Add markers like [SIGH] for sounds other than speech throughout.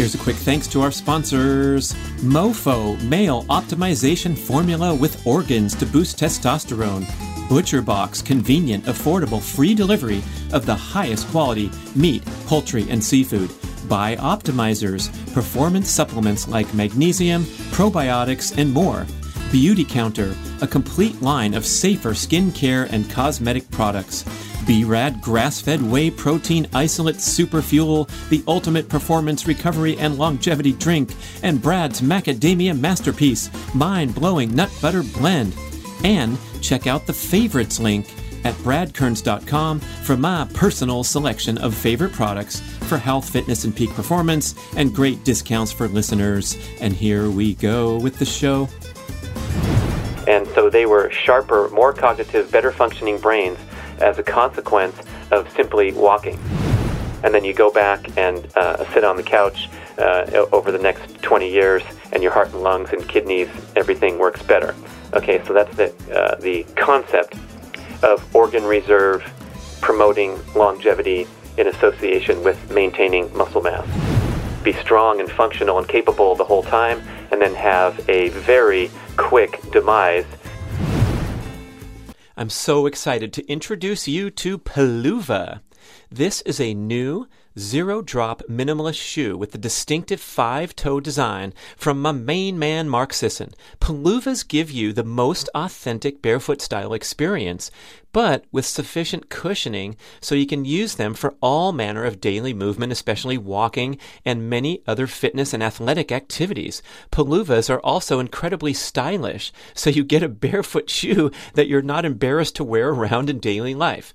Here's a quick thanks to our sponsors Mofo, male optimization formula with organs to boost testosterone. Butcher Box, convenient, affordable, free delivery of the highest quality meat, poultry, and seafood. BiOptimizers, performance supplements like magnesium, probiotics, and more. Beautycounter, a complete line of safer skincare and cosmetic products. B-Rad grass-fed whey protein isolate super fuel, the ultimate performance recovery and longevity drink, and Brad's macadamia masterpiece, mind-blowing nut butter blend. And check out the favorites link at bradkearns.com for my personal selection of favorite products for health, fitness, and peak performance, and great discounts for listeners. And here we go with the show. And so they were sharper, more cognitive, better functioning brains as a consequence of simply walking. And then you go back and uh, sit on the couch uh, over the next 20 years, and your heart and lungs and kidneys, everything works better. Okay, so that's the, uh, the concept of organ reserve promoting longevity in association with maintaining muscle mass. Be strong and functional and capable the whole time, and then have a very quick demise I'm so excited to introduce you to Peluva. This is a new zero drop minimalist shoe with the distinctive five toe design from my main man Mark Sisson. Peluvas give you the most authentic barefoot style experience, but with sufficient cushioning so you can use them for all manner of daily movement, especially walking and many other fitness and athletic activities. Peluvas are also incredibly stylish, so you get a barefoot shoe that you're not embarrassed to wear around in daily life.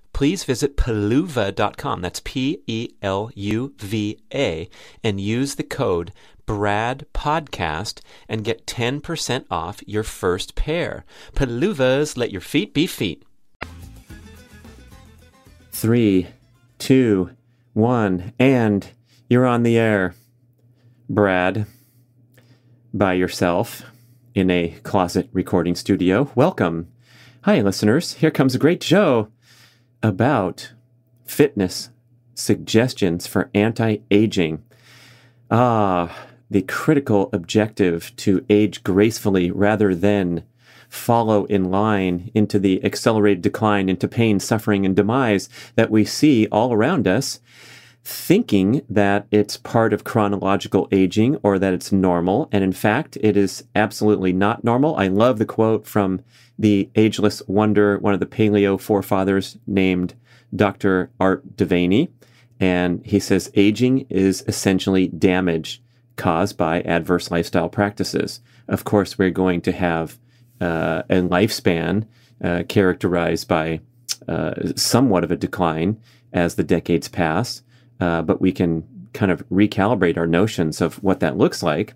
please visit peluva.com. That's P E L U V A and use the code Brad Podcast and get 10% off your first pair. Peluvas, let your feet be feet. Three, two, one, and you're on the air. Brad, by yourself in a closet recording studio. Welcome. Hi, listeners. Here comes a great show about fitness suggestions for anti aging. Ah, the critical objective to age gracefully rather than follow in line into the accelerated decline into pain, suffering, and demise that we see all around us, thinking that it's part of chronological aging or that it's normal. And in fact, it is absolutely not normal. I love the quote from the ageless wonder, one of the paleo forefathers named Dr. Art DeVany. And he says aging is essentially damage caused by adverse lifestyle practices. Of course, we're going to have uh, a lifespan uh, characterized by uh, somewhat of a decline as the decades pass, uh, but we can kind of recalibrate our notions of what that looks like.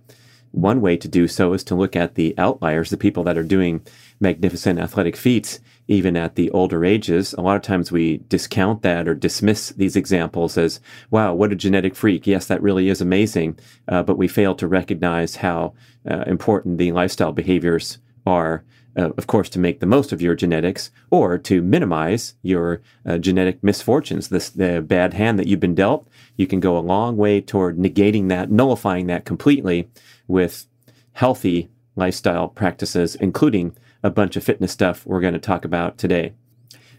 One way to do so is to look at the outliers, the people that are doing magnificent athletic feats even at the older ages. A lot of times we discount that or dismiss these examples as, wow, what a genetic freak. Yes, that really is amazing. Uh, but we fail to recognize how uh, important the lifestyle behaviors are. Uh, of course, to make the most of your genetics or to minimize your uh, genetic misfortunes, this the bad hand that you've been dealt, you can go a long way toward negating that, nullifying that completely with healthy lifestyle practices, including a bunch of fitness stuff we're going to talk about today.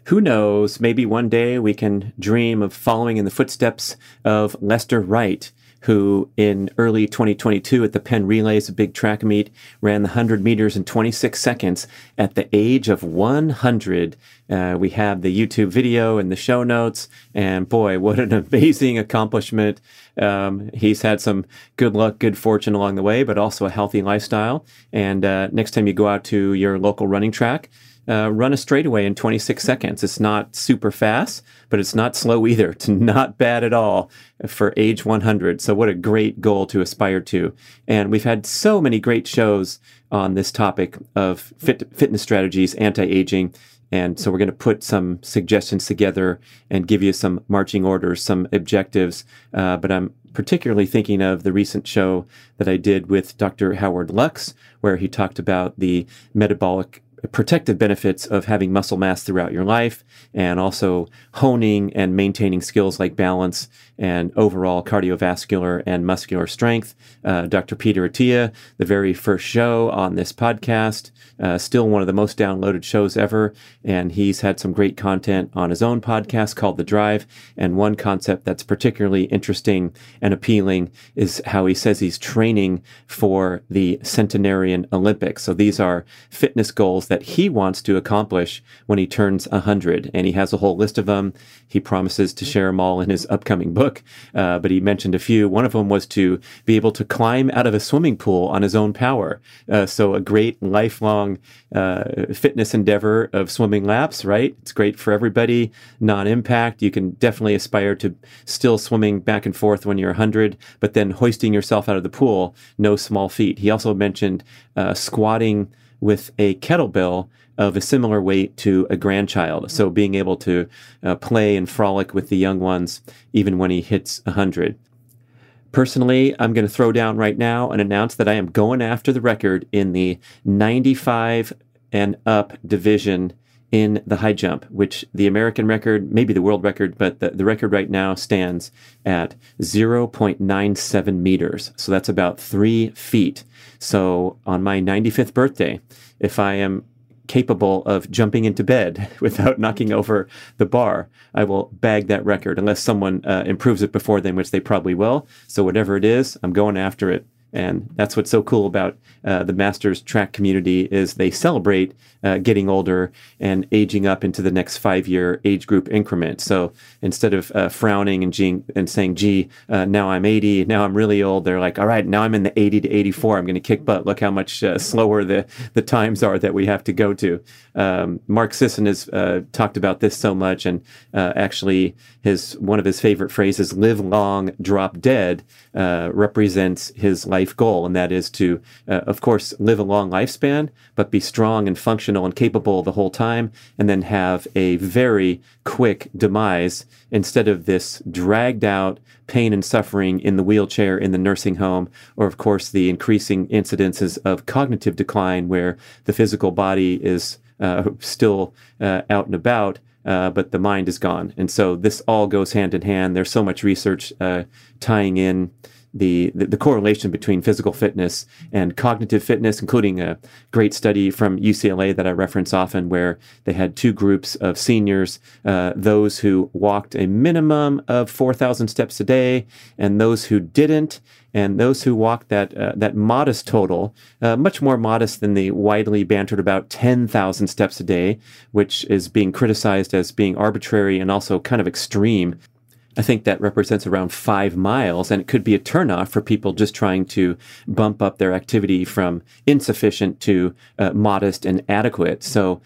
Who knows, maybe one day we can dream of following in the footsteps of Lester Wright, who in early 2022 at the Penn Relays, a big track meet, ran the 100 meters in 26 seconds at the age of 100. Uh, we have the YouTube video and the show notes, and boy, what an [LAUGHS] amazing accomplishment. Um, he's had some good luck, good fortune along the way, but also a healthy lifestyle. And uh, next time you go out to your local running track, uh, run a straightaway in 26 seconds. It's not super fast, but it's not slow either. [LAUGHS] It's not bad at all for age 100. So, what a great goal to aspire to. And we've had so many great shows on this topic of fit, fitness strategies, anti aging. And so, we're going to put some suggestions together and give you some marching orders, some objectives. Uh, but I'm particularly thinking of the recent show that I did with Dr. Howard Luks, where he talked about the metabolic protective benefits of having muscle mass throughout your life and also honing and maintaining skills like balance and overall cardiovascular and muscular strength. Uh, Dr. Peter Attia, the very first show on this podcast, uh, still one of the most downloaded shows ever. And he's had some great content on his own podcast called The Drive. And one concept that's particularly interesting and appealing is how he says he's training for the centenarian Olympics. So these are fitness goals that he wants to accomplish when he turns 100. And he has a whole list of them. He promises to share them all in his upcoming book, uh, but he mentioned a few. One of them was to be able to climb out of a swimming pool on his own power. Uh, so a great lifelong uh, fitness endeavor of swimming laps, right? It's great for everybody, non impact. You can definitely aspire to still swimming back and forth when you're 100, but then hoisting yourself out of the pool, no small feat. He also mentioned uh, squatting with a kettlebell of a similar weight to a grandchild. So being able to uh, play and frolic with the young ones even when he hits 100. Personally, I'm going to throw down right now and announce that I am going after the record in the 95 and up division in the high jump, which the American record, maybe the world record, but the, the record right now stands at 0.97 meters. So that's about three feet. So on my 95th birthday, if I am capable of jumping into bed [LAUGHS] without knocking over the bar, I will bag that record unless someone uh, improves it before then, which they probably will. So whatever it is, I'm going after it. And that's what's so cool about uh, the Masters track community is they celebrate uh, getting older and aging up into the next five year age group increment. So instead of uh, frowning and, and saying, gee, uh, now I'm 80, now I'm really old, they're like, all right, now I'm in the 80 to 84. I'm going to kick butt. Look how much uh, slower the, the times are that we have to go to. Um, Mark Sisson has uh, talked about this so much. And actually, his one of his favorite phrases, live long, drop dead, represents his life life goal, and that is to, uh, of course, live a long lifespan, but be strong and functional and capable the whole time, and then have a very quick demise instead of this dragged out pain and suffering in the wheelchair in the nursing home, or of course the increasing incidences of cognitive decline where the physical body is uh, still uh, out and about. Uh, but the mind is gone. And so this all goes hand in hand. There's so much research uh, tying in the, the, the, correlation between physical fitness and cognitive fitness, including a great study from UCLA that I reference often, where they had two groups of seniors uh, those who walked a minimum of 4,000 steps a day, and those who didn't. And those who walked that uh, that modest total, uh, much more modest than the widely bantered about 10,000 steps a day, which is being criticized as being arbitrary and also kind of extreme I think that represents around five miles, and it could be a turnoff for people just trying to bump up their activity from insufficient to uh, modest and adequate. So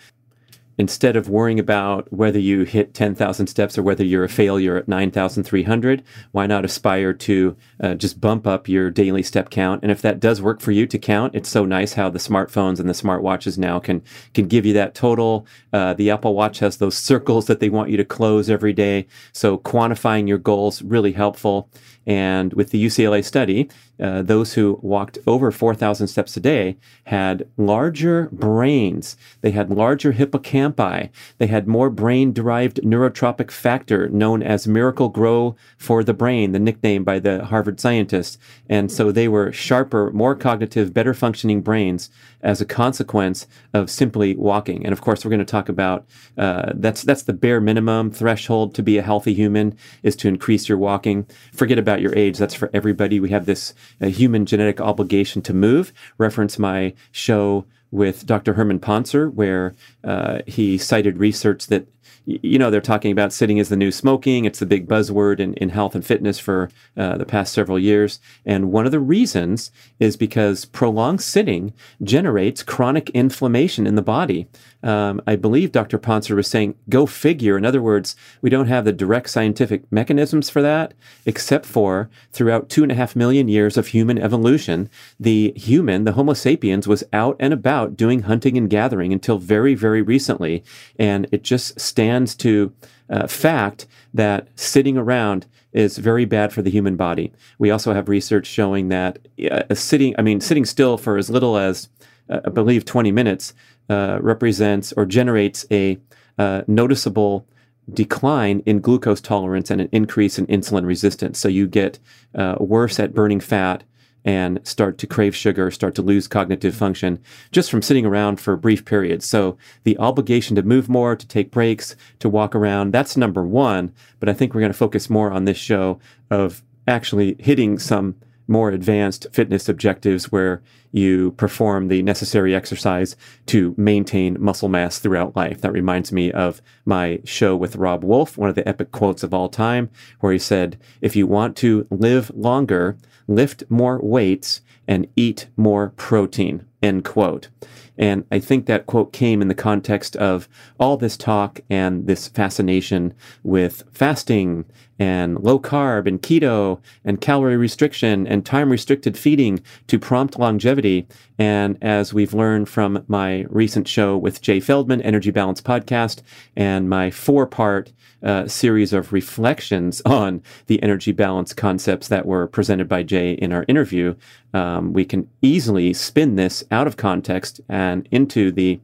instead of worrying about whether you hit 10,000 steps or whether you're a failure at 9,300, why not aspire to uh, just bump up your daily step count? And if that does work for you to count, it's so nice how the smartphones and the smartwatches now can can give you that total. Uh, the Apple Watch has those circles that they want you to close every day, so quantifying your goals really helpful. And with the UCLA study, uh, those who walked over 4,000 steps a day had larger brains. They had larger hippocampi. They had more brain derived neurotrophic factor known as miracle grow for the brain, the nickname by the Harvard scientists. And so they were sharper, more cognitive, better functioning brains as a consequence of simply walking. And of course, we're going to talk about uh, that's that's the bare minimum threshold to be a healthy human is to increase your walking. Forget about your age. That's for everybody. We have this a human genetic obligation to move. Reference my show with Dr. Herman Pontzer, where uh, he cited research that you know, they're talking about sitting is the new smoking. It's the big buzzword in, in health and fitness for uh, the past several years. And one of the reasons is because prolonged sitting generates chronic inflammation in the body. Um, I believe Dr. Pontzer was saying, go figure. In other words, we don't have the direct scientific mechanisms for that, except for throughout two and a half million years of human evolution, the human, the Homo sapiens, was out and about doing hunting and gathering until very, very recently. And it just stands to uh, fact that sitting around is very bad for the human body. We also have research showing that uh, sitting, I mean, sitting still for as little as, uh, I believe, 20 minutes uh, represents or generates a uh, noticeable decline in glucose tolerance and an increase in insulin resistance. So you get uh, worse at burning fat and start to crave sugar, start to lose cognitive function just from sitting around for brief periods. So the obligation to move more, to take breaks, to walk around, that's number one. But I think we're going to focus more on this show of actually hitting some more advanced fitness objectives where you perform the necessary exercise to maintain muscle mass throughout life. That reminds me of my show with Robb Wolf, one of the epic quotes of all time, where he said, If you want to live longer, lift more weights and eat more protein, end quote. And I think that quote came in the context of all this talk and this fascination with fasting and low carb and keto and calorie restriction and time restricted feeding to prompt longevity. And as we've learned from my recent show with Jay Feldman, Energy Balance Podcast, and my four part uh, series of reflections [LAUGHS] on the energy balance concepts that were presented by Jay in our interview, um, we can easily spin this out of context and into the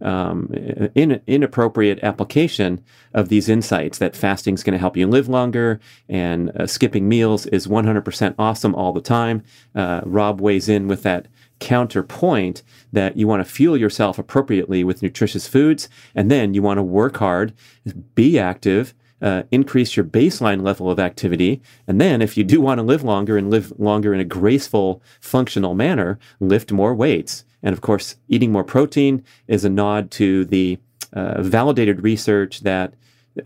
um, in, inappropriate application of these insights that fasting is going to help you live longer and uh, skipping meals is 100% awesome all the time. Uh, Robb weighs in with that counterpoint that you want to fuel yourself appropriately with nutritious foods and then you want to work hard, be active, uh, increase your baseline level of activity. And then, if you do want to live longer and live longer in a graceful, functional manner, lift more weights. And of course, eating more protein is a nod to the uh, validated research that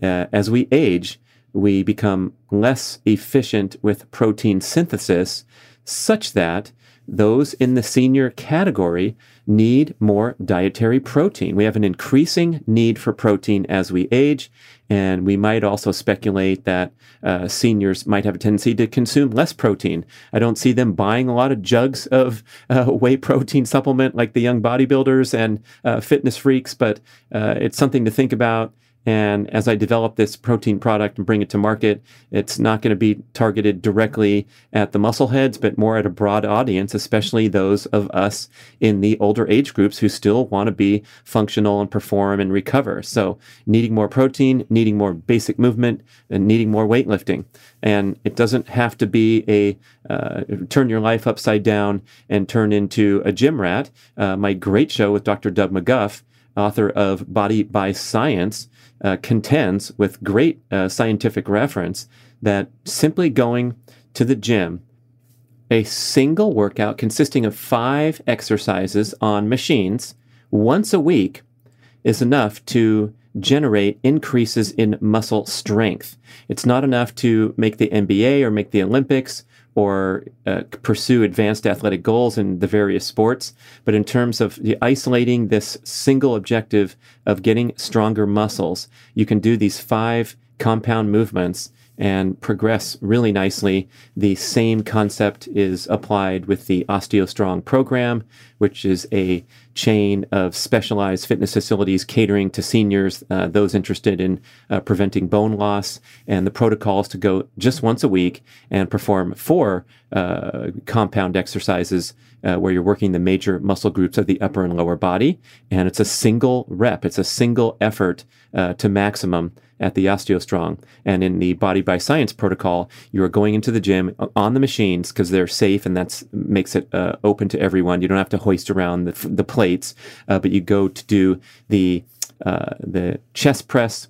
uh, as we age, we become less efficient with protein synthesis, such that those in the senior category need more dietary protein. We have an increasing need for protein as we age, and we might also speculate that uh, seniors might have a tendency to consume less protein. I don't see them buying a lot of jugs of uh, [LAUGHS] whey protein supplement like the young bodybuilders and uh, fitness freaks, but uh, it's something to think about. And as I develop this protein product and bring it to market, it's not going to be targeted directly at the muscle heads, but more at a broad audience, especially those of us in the older age groups who still want to be functional and perform and recover. So needing more protein, needing more basic movement, and needing more weightlifting. And it doesn't have to be a uh, turn your life upside down and turn into a gym rat. Uh, my great show with Dr. Doug McGuff, author of Body by Science, uh, contends with great uh, scientific reference that simply going to the gym, a single workout consisting of five exercises on machines once a week, is enough to generate increases in muscle strength. It's not enough to make the NBA or make the Olympics or uh, pursue advanced athletic goals in the various sports. But in terms of isolating this single objective of getting stronger muscles, you can do these five compound movements and progress really nicely. The same concept is applied with the OsteoStrong program, which is a chain of specialized fitness facilities catering to seniors, uh, those interested in uh, preventing bone loss. And the protocol is to go just once a week and perform four uh, compound exercises uh, where you're working the major muscle groups of the upper and lower body. And it's a single rep, it's a single effort uh, to maximum at the OsteoStrong. And in the Body by Science protocol, you are going into the gym on the machines because they're safe and that makes it uh, open to everyone. You don't have to hoist around the, the plates, uh, but you go to do the uh, the chest press,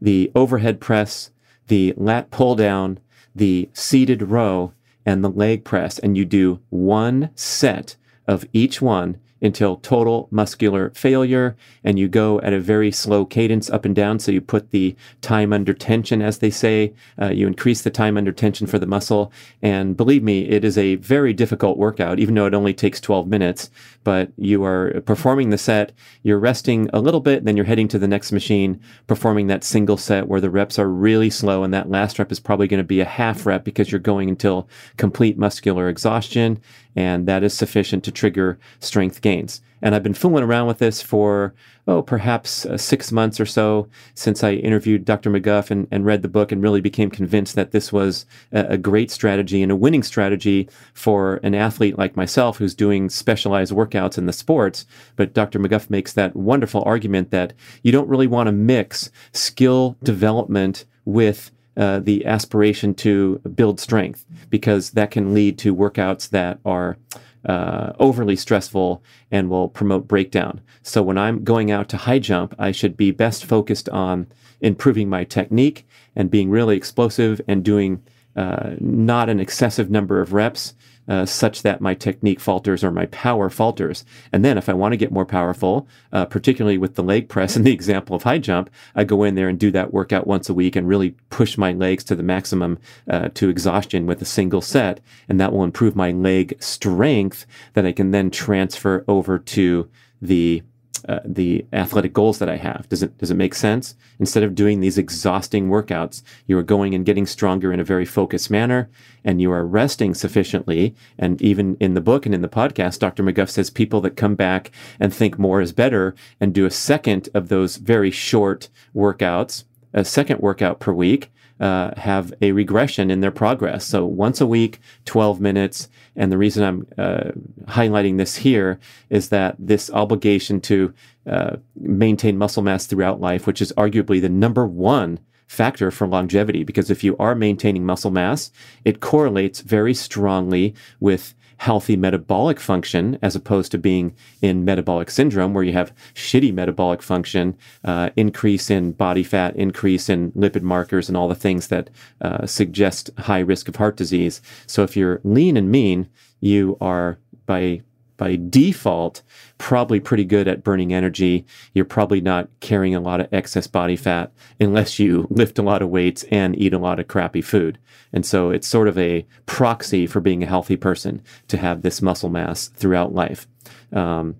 the overhead press, the lat pull down, the seated row, and the leg press, and you do one set of each one until total muscular failure. And you go at a very slow cadence up and down. So you put the time under tension, as they say. Uh, you increase the time under tension for the muscle. And believe me, it is a very difficult workout, even though it only takes 12 minutes. But you are performing the set, you're resting a little bit, then you're heading to the next machine, performing that single set where the reps are really slow. And that last rep is probably going to be a half rep because you're going until complete muscular exhaustion and that is sufficient to trigger strength gains. And I've been fooling around with this for, oh, perhaps uh, six months or so since I interviewed Dr. McGuff and, and read the book and really became convinced that this was a, a, great strategy and a winning strategy for an athlete like myself who's doing specialized workouts in the sports. But Dr. McGuff makes that wonderful argument that you don't really want to mix skill development with uh, the aspiration to build strength because that can lead to workouts that are uh, overly stressful and will promote breakdown. So when I'm going out to high jump, I should be best focused on improving my technique and being really explosive and doing uh, not an excessive number of reps uh, such that my technique falters or my power falters. And then if I want to get more powerful, uh, particularly with the leg press and the [LAUGHS] example of high jump, I go in there and do that workout once a week and really push my legs to the maximum uh, to exhaustion with a single set. And that will improve my leg strength that I can then transfer over to the uh, the athletic goals that I have. Does it does it make sense? Instead of doing these exhausting workouts, you are going and getting stronger in a very focused manner, and you are resting sufficiently. And even in the book and in the podcast, Dr. McGuff says people that come back and think more is better and do a second of those very short workouts, a second workout per week, uh, have a regression in their progress. So once a week, 12 minutes. And the reason I'm uh, highlighting this here is that this obligation to uh, maintain muscle mass throughout life, which is arguably the number one factor for longevity, because if you are maintaining muscle mass, it correlates very strongly with healthy metabolic function as opposed to being in metabolic syndrome where you have shitty metabolic function, uh, increase in body fat, increase in lipid markers, and all the things that uh, suggest high risk of heart disease. So if you're lean and mean, you are by by default probably pretty good at burning energy. You're probably not carrying a lot of excess body fat unless you [LAUGHS] lift a lot of weights and eat a lot of crappy food. And so it's sort of a proxy for being a healthy person to have this muscle mass throughout life. Um,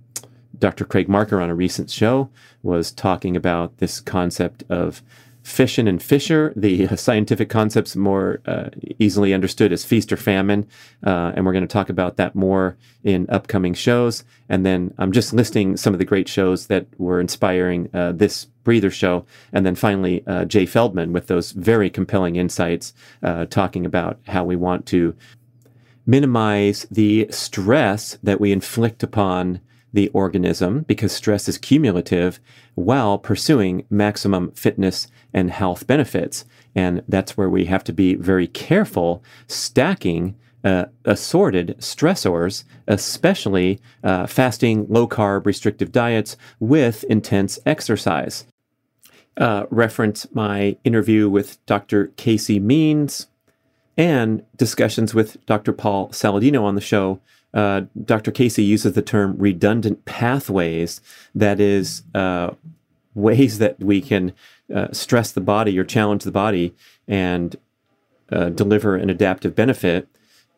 Dr. Craig Marker on a recent show was talking about this concept of Fission and Fusion, the scientific concepts more uh, easily understood as feast or famine. Uh, and we're going to talk about that more in upcoming shows. And then I'm just listing some of the great shows that were inspiring uh, this breather show. And then finally, uh, Jay Feldman with those very compelling insights uh, talking about how we want to minimize the stress that we inflict upon the organism because stress is cumulative while pursuing maximum fitness and health benefits. And that's where we have to be very careful stacking uh, assorted stressors, especially uh, fasting, low carb, restrictive diets with intense exercise. Uh, reference my interview with Dr. Casey Means and discussions with Dr. Paul Saladino on the show uh, Dr. Casey uses the term redundant pathways. That is, uh, ways that we can uh, stress the body or challenge the body and uh, deliver an adaptive benefit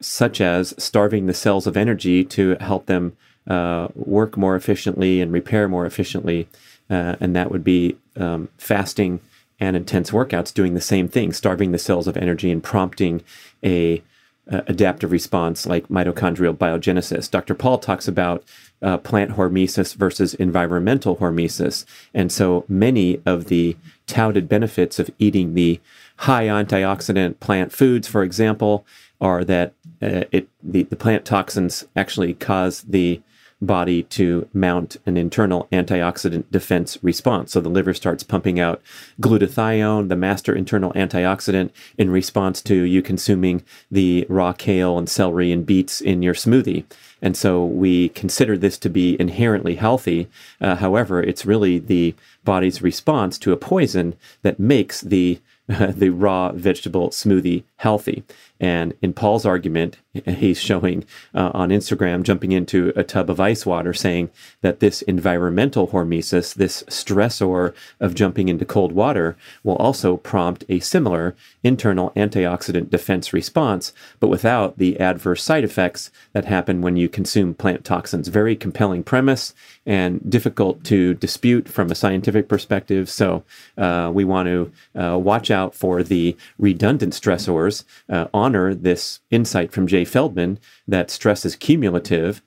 such as starving the cells of energy to help them uh, work more efficiently and repair more efficiently. Uh, and that would be um, fasting and intense workouts doing the same thing, starving the cells of energy and prompting a uh, adaptive response like mitochondrial biogenesis. Dr. Paul talks about uh, plant hormesis versus environmental hormesis. And so many of the touted benefits of eating the high antioxidant plant foods, for example, are that uh, it the, the plant toxins actually cause the body to mount an internal antioxidant defense response. So the liver starts pumping out glutathione, the master internal antioxidant, in response to you consuming the raw kale and celery and beets in your smoothie. And so we consider this to be inherently healthy. Uh, however, it's really the body's response to a poison that makes the [LAUGHS] the raw vegetable smoothie healthy. And in Paul's argument, [LAUGHS] he's showing uh, on Instagram, jumping into a tub of ice water, saying that this environmental hormesis, this stressor of jumping into cold water, will also prompt a similar internal antioxidant defense response, but without the adverse side effects that happen when you consume plant toxins. Very compelling premise and difficult to dispute from a scientific perspective. So uh, we want to uh, watch out for the redundant stressors uh, honor this insight from Jay Feldman that stress is cumulative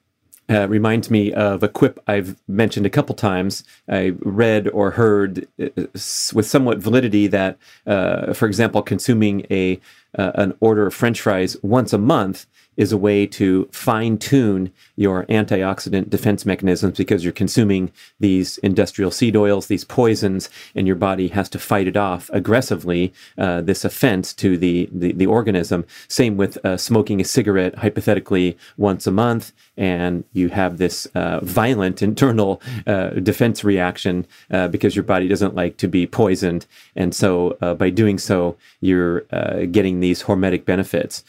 uh, reminds me of a quip I've mentioned a couple times. I read or heard uh, with somewhat validity that, uh, for example, consuming a uh, an order of French fries once a month is a way to fine tune your antioxidant defense mechanisms because you're consuming these industrial seed oils, these poisons, and your body has to fight it off aggressively, uh, this offense to the, the, the, organism. Same with uh, smoking a cigarette, hypothetically, once a month, and you have this uh, violent [LAUGHS] internal uh, defense reaction uh, because your body doesn't like to be poisoned. And so uh, by doing so, you're getting these hormetic benefits.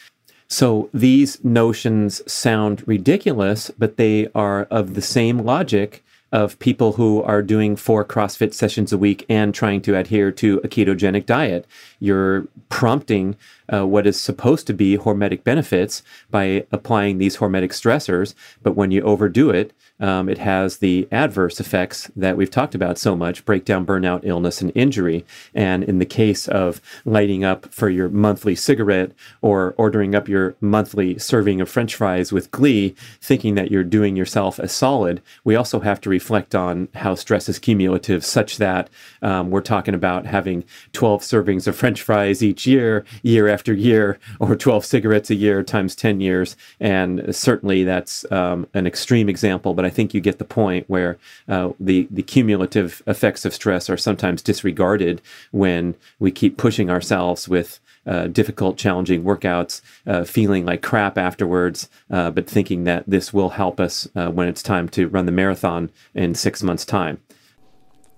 So these notions sound ridiculous, but they are of the same logic of people who are doing four CrossFit sessions a week and trying to adhere to a ketogenic diet. You're prompting uh, what is supposed to be hormetic benefits by applying these hormetic stressors, but when you overdo it, um, it has the adverse effects that we've talked about so much breakdown, burnout, illness, and injury. And in the case of lighting up for your monthly cigarette or ordering up your monthly serving of french fries with glee, thinking that you're doing yourself a solid, we also have to reflect on how stress is cumulative, such that um, we're talking about having 12 servings of french fries each year, year after year, or 12 cigarettes a year times 10 years. And certainly that's um, an extreme example, but I think you get the point where uh, the the cumulative effects of stress are sometimes disregarded when we keep pushing ourselves with uh, difficult, challenging workouts, uh, feeling like crap afterwards, uh, but thinking that this will help us uh, when it's time to run the marathon in six months' time.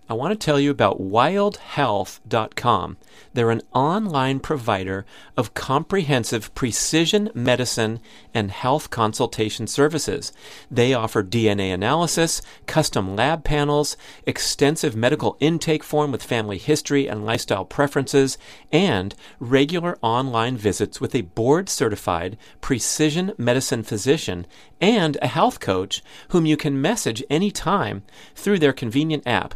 I want to tell you about wildhealth.com. They're an online provider of comprehensive precision medicine and health consultation services. They offer DNA analysis, custom lab panels, extensive medical intake form with family history and lifestyle preferences, and regular online visits with a board certified precision medicine physician and a health coach whom you can message anytime through their convenient app.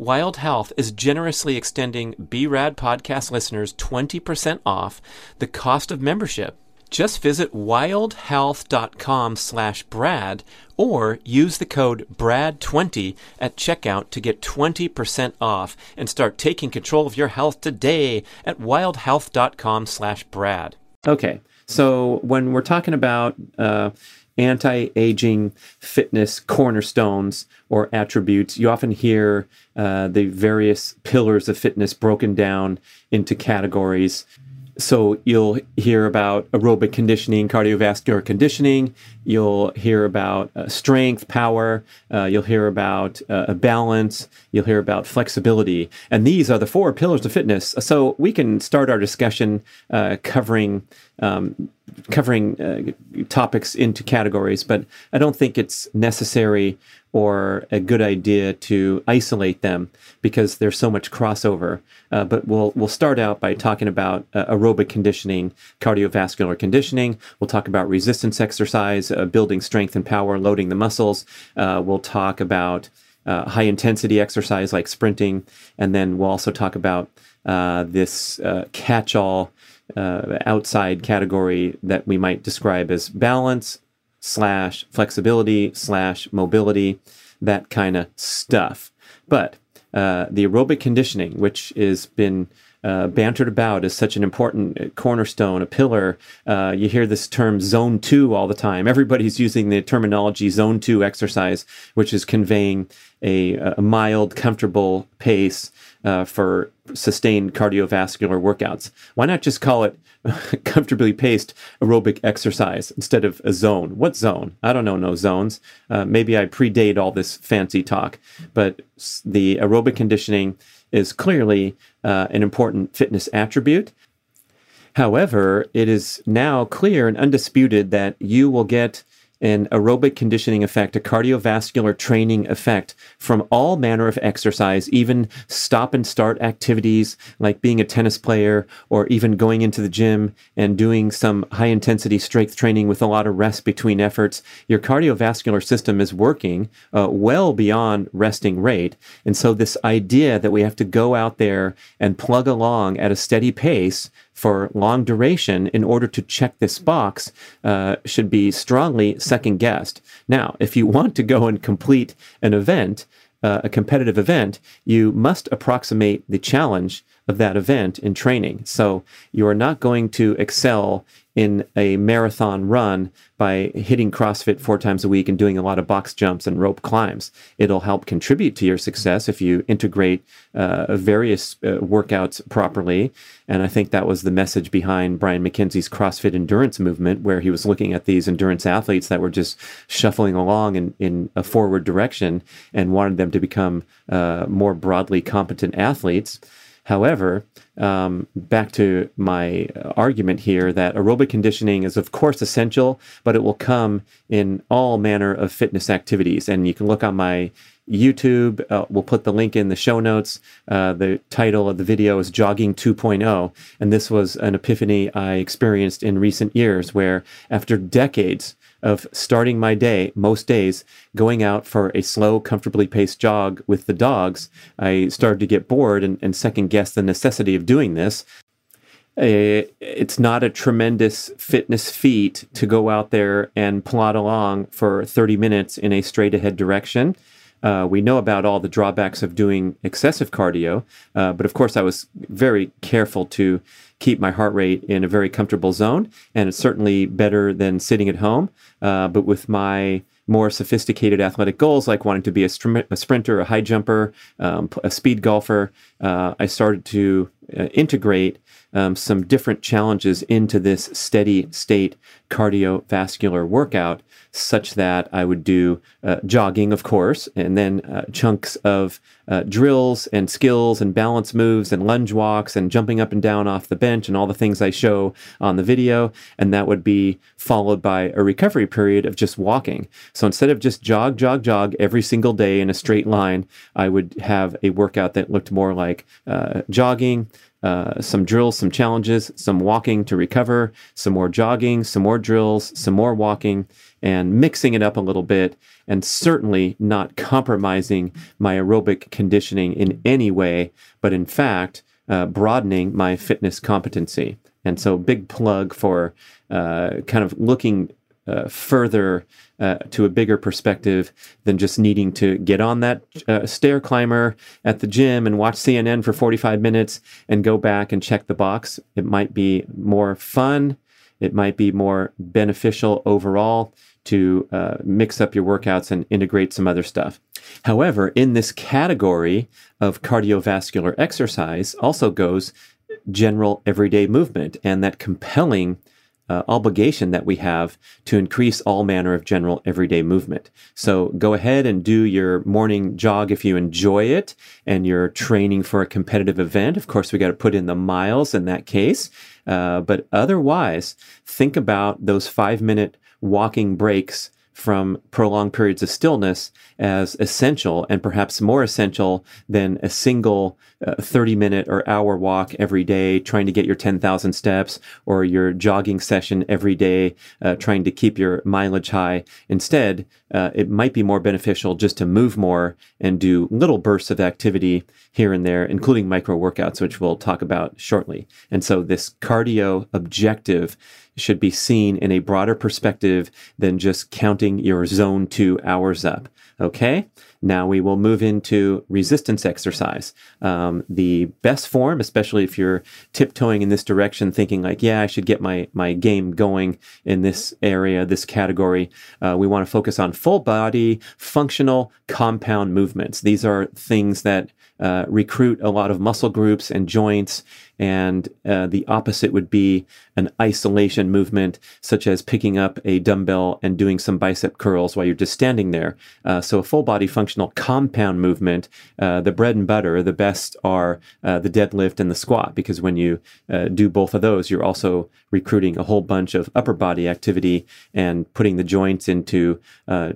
Wild Health is generously extending BRAD podcast listeners 20% off the cost of membership. Just visit wildhealth.com slash Brad or use the code BRAD20 at checkout to get 20% off and start taking control of your health today at wildhealth.com slash Brad. Okay, so when we're talking about uh, anti-aging fitness cornerstones or attributes, you often hear uh, the various pillars of fitness broken down into categories so you'll hear about aerobic conditioning, cardiovascular conditioning. You'll hear about uh, strength, power. Uh, you'll hear about uh, balance. You'll hear about flexibility. And these are the four pillars of fitness. So we can start our discussion uh, covering um, covering uh, topics into categories, but I don't think it's necessary or a good idea to isolate them because there's so much crossover. Uh, but we'll we'll start out by talking about uh, aerobic conditioning, cardiovascular conditioning. We'll talk about resistance exercise, uh, building strength and power, loading the muscles. Uh, we'll talk about uh, high intensity exercise like sprinting, and then we'll also talk about uh, this catch-all outside category that we might describe as balance, slash flexibility slash mobility, that kind of stuff. But uh, the aerobic conditioning, which has been uh, bantered about as such an important cornerstone, a pillar. Uh, you hear this term zone two all the time. Everybody's using the terminology zone two exercise, which is conveying a, a mild, comfortable pace uh, for sustained cardiovascular workouts. Why not just call it [LAUGHS] comfortably paced aerobic exercise instead of a zone? What zone? I don't know no zones. Uh, maybe I predate all this fancy talk, but the aerobic conditioning is clearly uh, an important fitness attribute. However, it is now clear and undisputed that you will get an aerobic conditioning effect, a cardiovascular training effect from all manner of exercise, even stop and start activities like being a tennis player or even going into the gym and doing some high intensity strength training with a lot of rest between efforts. Your cardiovascular system is working uh, well beyond resting rate. And so, this idea that we have to go out there and plug along at a steady pace for long duration in order to check this box uh, should be strongly second guessed. Now, if you want to go and complete an event, uh, a competitive event, you must approximate the challenge of that event in training. So you are not going to excel in a marathon run by hitting CrossFit four times a week and doing a lot of box jumps and rope climbs. It'll help contribute to your success if you integrate uh, various uh, workouts properly. And I think that was the message behind Brian McKenzie's CrossFit endurance movement, where he was looking at these endurance athletes that were just shuffling along in, in a forward direction and wanted them to become uh, more broadly competent athletes. However, um, back to my argument here that aerobic conditioning is, of course, essential, but it will come in all manner of fitness activities. And you can look on my YouTube. Uh, we'll put the link in the show notes. Uh, the title of the video is Jogging 2.0. And this was an epiphany I experienced in recent years where, after decades of starting my day, most days, going out for a slow, comfortably paced jog with the dogs, I started to get bored and, and second guess the necessity of doing this. it's not a tremendous fitness feat to go out there and plod along for 30 minutes in a straight ahead direction. Uh, we know about all the drawbacks of doing excessive cardio, uh, but of course, I was very careful to keep my heart rate in a very comfortable zone, and it's certainly better than sitting at home. Uh, but with my more sophisticated athletic goals, like wanting to be a, str- a sprinter, a high jumper, um, a speed golfer, uh, I started to uh, integrate um, some different challenges into this steady state cardiovascular workout such that I would do uh, jogging, of course, and then uh, chunks of uh, drills and skills and balance moves and lunge walks and jumping up and down off the bench and all the things I show on the video. And that would be followed by a recovery period of just walking. So instead of just jog, jog, jog every single day in a straight line, I would have a workout that looked more like uh, jogging, uh, some drills, some challenges, some walking to recover, some more jogging, some more drills, some more walking, and mixing it up a little bit, and certainly not compromising my aerobic conditioning in any way, but in fact, uh, broadening my fitness competency. And so, big plug for uh, kind of looking uh, further uh, to a bigger perspective than just needing to get on that uh, stair climber at the gym and watch CNN for 45 minutes and go back and check the box. It might be more fun. It might be more beneficial overall to uh, mix up your workouts and integrate some other stuff. However, in this category of cardiovascular exercise also goes general everyday movement and that compelling uh, obligation that we have to increase all manner of general everyday movement. So go ahead and do your morning jog if you enjoy it and you're training for a competitive event. Of course, we got to put in the miles in that case. Uh, but otherwise, think about those five minute walking breaks from prolonged periods of stillness as essential and perhaps more essential than a single uh, 30 minute or hour walk every day trying to get your 10,000 steps or your jogging session every day uh, trying to keep your mileage high. Instead, uh, it might be more beneficial just to move more and do little bursts of activity here and there, including micro workouts, which we'll talk about shortly. And so this cardio objective should be seen in a broader perspective than just counting your zone two hours up. Okay. Now we will move into resistance exercise. Um, the best form, especially if you're tiptoeing in this direction, thinking like, yeah, I should get my, my game going in this area, this category. Uh, we want to focus on full body, functional, compound movements. These are things that uh, recruit a lot of muscle groups and joints. And uh, the opposite would be an isolation movement, such as picking up a dumbbell and doing some bicep curls while you're just standing there. Uh, so, a full body functional compound movement, uh, the bread and butter, the best are uh, the deadlift and the squat, because when you uh, do both of those, you're also recruiting a whole bunch of upper body activity and putting the joints into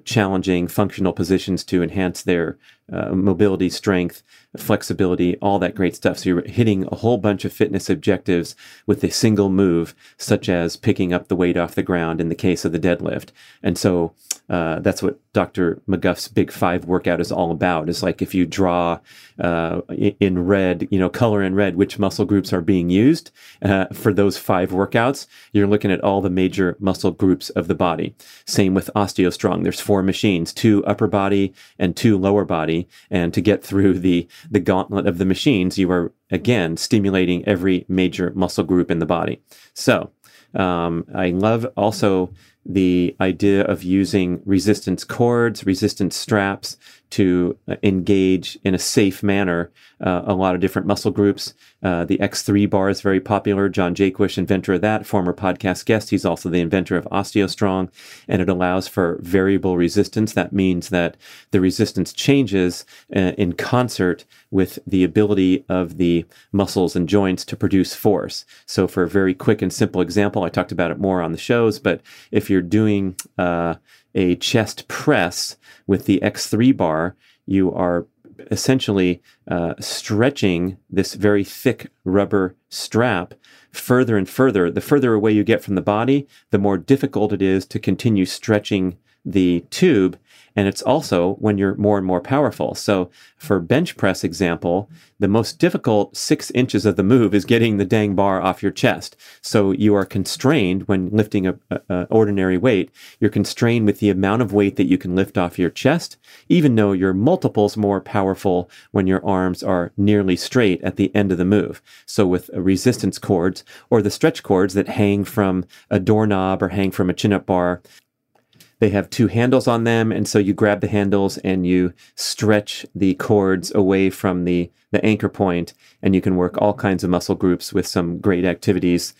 challenging functional positions to enhance their uh, mobility, strength, flexibility, all that great stuff. So you're hitting a whole bunch of fitness objectives with a single move, such as picking up the weight off the ground in the case of the deadlift. And so uh, that's what Dr. McGuff's Big Five workout is all about. Is like if you draw uh, in red, you know, color in red, which muscle groups are being used uh, for those five workouts. You're looking at all the major muscle groups of the body. Same with OsteoStrong. There's four machines, two upper body and two lower body. And to get through the the gauntlet of the machines, you are again stimulating every major muscle group in the body. So um, I love also the idea of using resistance cords, resistance straps to uh, engage in a safe manner uh, a lot of different muscle groups. Uh, the X3 bar is very popular. John Jaquish, inventor of that, former podcast guest. He's also the inventor of OsteoStrong, and it allows for variable resistance. That means that the resistance changes uh, in concert with the ability of the muscles and joints to produce force. So, for a very quick and simple example, I talked about it more on the shows, but if you're doing uh, a chest press with the X3 bar, you are essentially uh, stretching this very thick rubber strap further and further. The further away you get from the body, the more difficult it is to continue stretching the tube and it's also when you're more and more powerful. So for bench press example, the most difficult six inches of the move is getting the dang bar off your chest. So you are constrained when lifting a, ordinary weight. You're constrained with the amount of weight that you can lift off your chest, even though you're multiples more powerful when your arms are nearly straight at the end of the move. So with resistance cords or the stretch cords that hang from a doorknob or hang from a chin-up bar, they have two handles on them, and so you grab the handles and you stretch the cords away from the, the anchor point, and you can work all kinds of muscle groups with some great activities.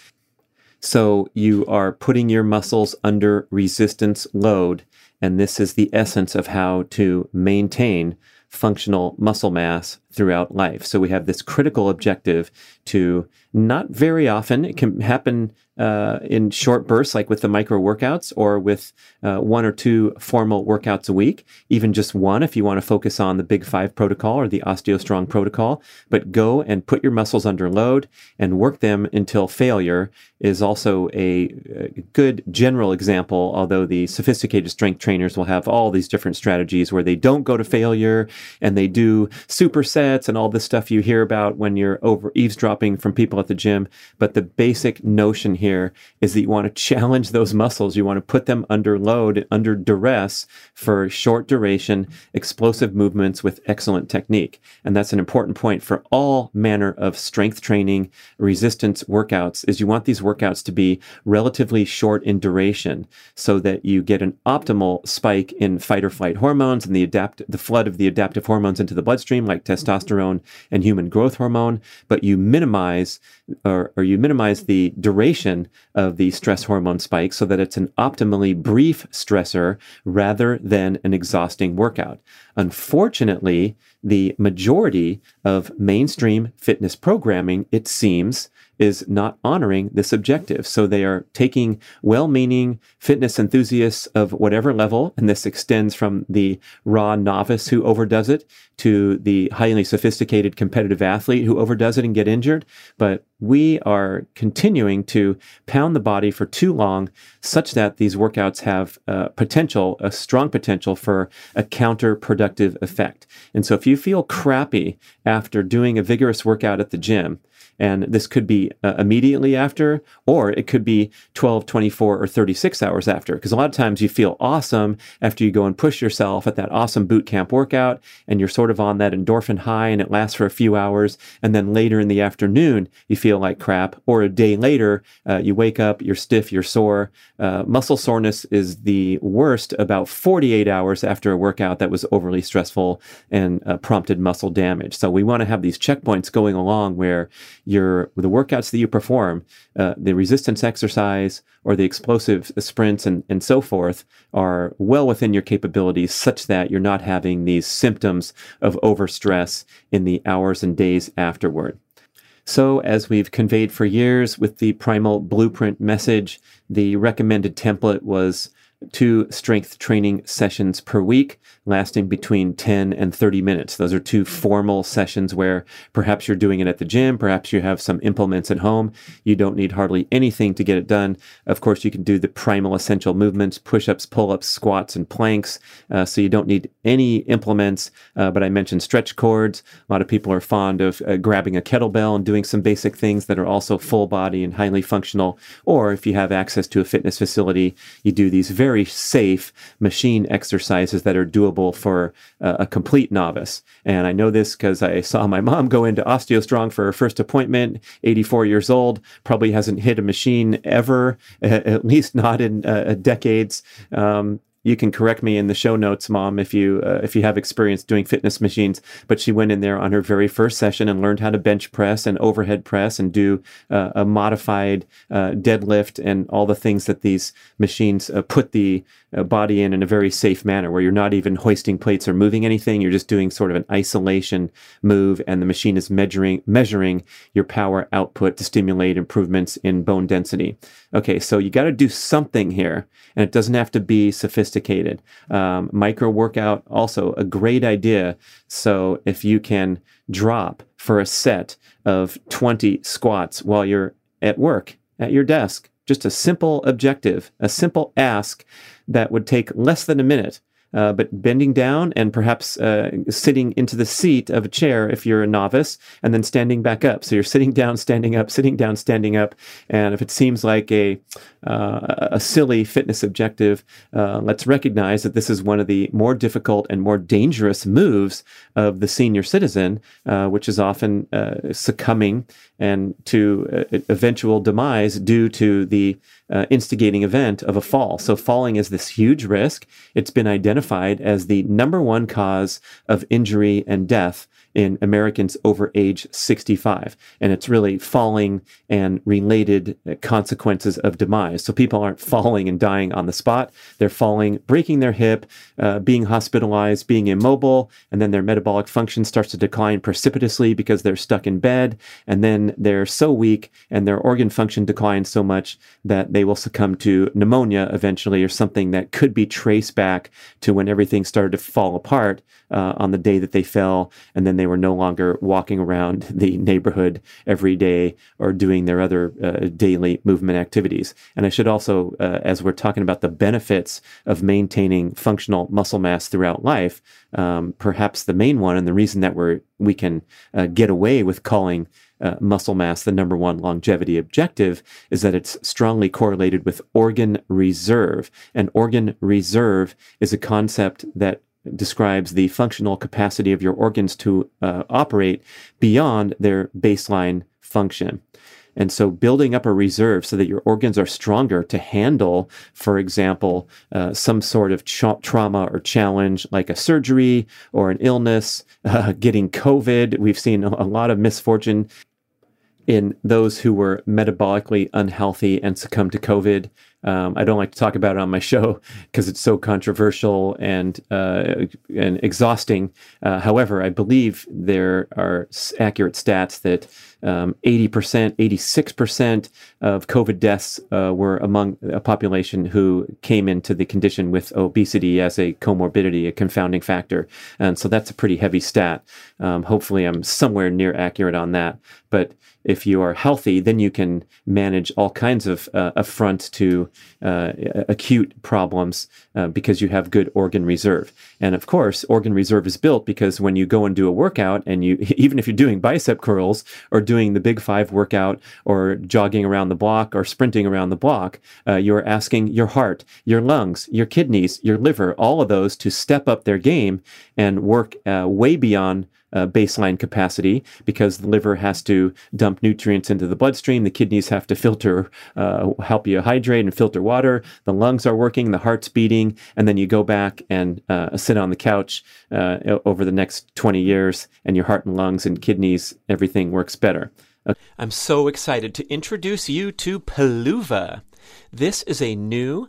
So you are putting your muscles under resistance load, and this is the essence of how to maintain functional muscle mass throughout life. So we have this critical objective to not very often, it can happen uh, in short bursts, like with the micro workouts, or with uh, one or two formal workouts a week, even just one if you want to focus on the Big Five protocol or the OsteoStrong protocol. But go and put your muscles under load and work them until failure is also a, a good general example, although the sophisticated strength trainers will have all these different strategies where they don't go to failure and they do supersets sets and all this stuff you hear about when you're over eavesdropping from people at the gym. But the basic notion here is that you want to challenge those muscles. You want to put them under load, under duress for short duration, explosive movements with excellent technique. And that's an important point for all manner of strength training, resistance workouts is you want these workouts to be relatively short in duration so that you get an optimal spike in fight or flight hormones and the adapt the flood of the adaptive hormones into the bloodstream like testosterone and human growth hormone, but you minimize or, or you minimize the duration of the stress hormone spike so that it's an optimally brief stressor rather than an exhausting workout. Unfortunately, the majority of mainstream fitness programming, it seems, is not honoring this objective. So they are taking well meaning fitness enthusiasts of whatever level, and this extends from the raw novice who overdoes it to the highly sophisticated competitive athlete who overdoes it and get injured. But we are continuing to pound the body for too long, such that these workouts have potential, a strong potential for a counterproductive effect. And so if you feel crappy after doing a vigorous workout at the gym, and this could be uh, immediately after, or it could be 12, 24, or 36 hours after. Because a lot of times you feel awesome after you go and push yourself at that awesome boot camp workout, and you're sort of on that endorphin high, and it lasts for a few hours. And then later in the afternoon, you feel like crap. Or a day later, uh, you wake up, you're stiff, you're sore. Uh, muscle soreness is the worst about 48 hours after a workout that was overly stressful and uh, prompted muscle damage. So we want to have these checkpoints going along where your the workouts that you perform, uh, the resistance exercise or the explosive sprints and, and so forth are well within your capabilities such that you're not having these symptoms of overstress in the hours and days afterward. So, as we've conveyed for years with the primal blueprint message, the recommended template was two strength training sessions per week, lasting between 10 and 30 minutes. Those are two formal sessions where perhaps you're doing it at the gym, perhaps you have some implements at home. You don't need hardly anything to get it done. Of course, you can do the primal essential movements, push ups, pull ups, squats, and planks. Uh, so you don't need any implements. Uh, but I mentioned stretch cords. A lot of people are fond of uh, grabbing a kettlebell and doing some basic things that are also full body and highly functional. Or if you have access to a fitness facility, you do these very very safe machine exercises that are doable for uh, a complete novice. And I know this because I saw my mom go into OsteoStrong for her first appointment, 84 years old, probably hasn't hit a machine ever, at least not in uh, decades. Um, you can correct me in the show notes, mom, if you uh, if you have experience doing fitness machines. But she went in there on her very first session and learned how to bench press and overhead press and do uh, a modified uh, deadlift and all the things that these machines uh, put the body in in a very safe manner, where you're not even hoisting plates or moving anything. You're just doing sort of an isolation move, and the machine is measuring measuring your power output to stimulate improvements in bone density. Okay, so you got to do something here, and it doesn't have to be sophisticated. Um, micro workout, also a great idea. So if you can drop for a set of 20 squats while you're at work at your desk, just a simple objective, a simple ask that would take less than a minute uh, but bending down and perhaps uh, sitting into the seat of a chair if you're a novice, and then standing back up. So you're sitting down, standing up, sitting down, standing up. And if it seems like a uh, a silly fitness objective, uh, let's recognize that this is one of the more difficult and more dangerous moves of the senior citizen, uh, which is often uh, succumbing and to eventual demise due to the uh, instigating event of a fall. So, falling is this huge risk. It's been identified as the number one cause of injury and death in Americans over age 65. And it's really falling and related consequences of demise. So people aren't falling and dying on the spot. They're falling, breaking their hip, uh, being hospitalized, being immobile, and then their metabolic function starts to decline precipitously because they're stuck in bed. And then they're so weak and their organ function declines so much that they will succumb to pneumonia eventually or something that could be traced back to when everything started to fall apart uh, on the day that they fell. And then they they were no longer walking around [LAUGHS] the neighborhood every day or doing their other uh, daily movement activities. And I should also, uh, as we're talking about the benefits of maintaining functional muscle mass throughout life, um, perhaps the main one and the reason that we're we can uh, get away with calling uh, muscle mass the number one longevity objective is that it's strongly correlated with organ reserve. And organ reserve is a concept that describes the functional capacity of your organs to uh, operate beyond their baseline function. And so building up a reserve so that your organs are stronger to handle, for example, uh, some sort of tra- trauma or challenge like a surgery or an illness, [LAUGHS] uh, getting COVID. We've seen a lot of misfortune in those who were metabolically unhealthy and succumbed to COVID. Um, I don't like to talk about it on my [LAUGHS] show because it's so controversial and uh, and exhausting. Uh, however, I believe there are accurate stats that um, 80%, 86% of COVID deaths uh, were among a population who came into the condition with obesity as a comorbidity, a confounding factor. And so that's a pretty heavy stat. Um, hopefully, I'm somewhere near accurate on that. But if you are healthy, then you can manage all kinds of uh, affront to uh, acute problems uh, because you have good organ reserve. And of course, organ reserve is built because when you go and do a workout, and you [LAUGHS] even if you're doing bicep curls or doing the big five workout or jogging around the block or sprinting around the block, uh, you're asking your heart, your lungs, your kidneys, your liver, all of those to step up their game and work uh, way beyond uh, baseline capacity because the liver has to dump nutrients into the bloodstream. The kidneys have to filter, uh, help you hydrate and filter water. The lungs are working, the heart's beating, and then you go back and uh, sit on the couch uh, over the next 20 years, and your heart and lungs and kidneys, everything works better. I'm so excited to introduce you to Peluva. This is a new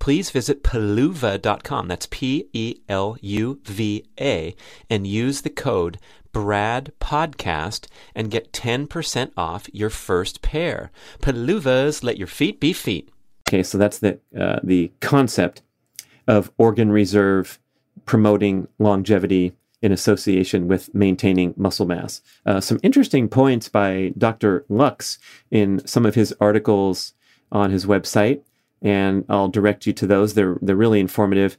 please visit peluva.com. That's P E L U V A and use the code Brad Podcast and get 10% off your first pair. Peluvas, let your feet be feet. Okay, so that's the uh, the concept of organ reserve promoting longevity in association with maintaining muscle mass. Uh, some interesting points by Dr. Luks in some of his articles on his website and I'll direct you to those. They're they're really informative.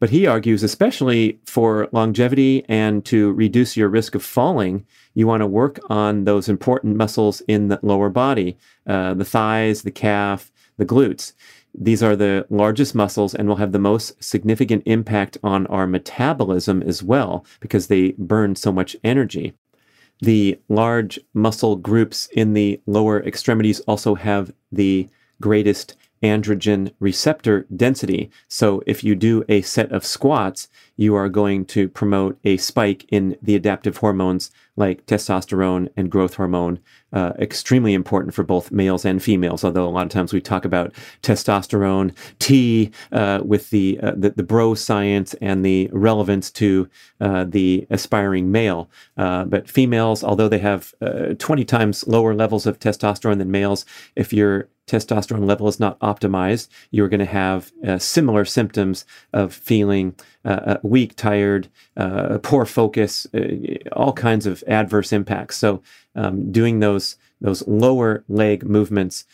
But he argues, especially for longevity and to reduce your risk of falling, you want to work on those important muscles in the lower body, uh, the thighs, the calf, the glutes. These are the largest muscles and will have the most significant impact on our metabolism as well because they burn so much energy. The large muscle groups in the lower extremities also have the greatest androgen receptor density. So if you do a set of squats, you are going to promote a spike in the adaptive hormones like testosterone and growth hormone, uh, extremely important for both males and females. Although a lot of times we talk about testosterone T uh, with the, uh, the, the bro science and the relevance to uh, the aspiring male, uh, but females, although they have uh, 20 times lower levels of testosterone than males, if your testosterone level is not optimized, you're going to have similar symptoms of feeling weak, tired, poor focus, all kinds of adverse impacts. So um, doing those those lower leg movements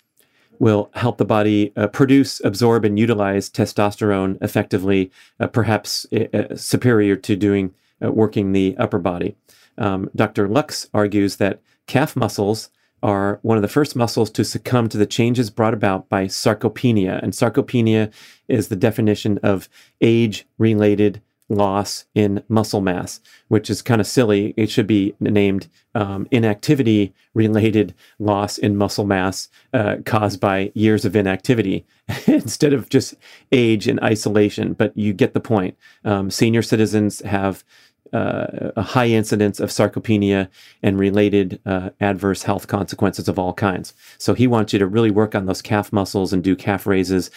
will help the body uh, produce, absorb, and utilize testosterone effectively, uh, perhaps uh, superior to doing uh, working the upper body. Um, Dr. Luks argues that calf muscles are one of the first muscles to succumb to the changes brought about by sarcopenia. And sarcopenia is the definition of age related loss in muscle mass, which is kind of silly. It should be named um, inactivity related loss in muscle mass uh, caused by years of inactivity [LAUGHS] instead of just age and isolation. But you get the point. Um, senior citizens have uh, a high incidence of sarcopenia and related uh, adverse health consequences of all kinds. So he wants you to really work on those calf muscles and do calf raises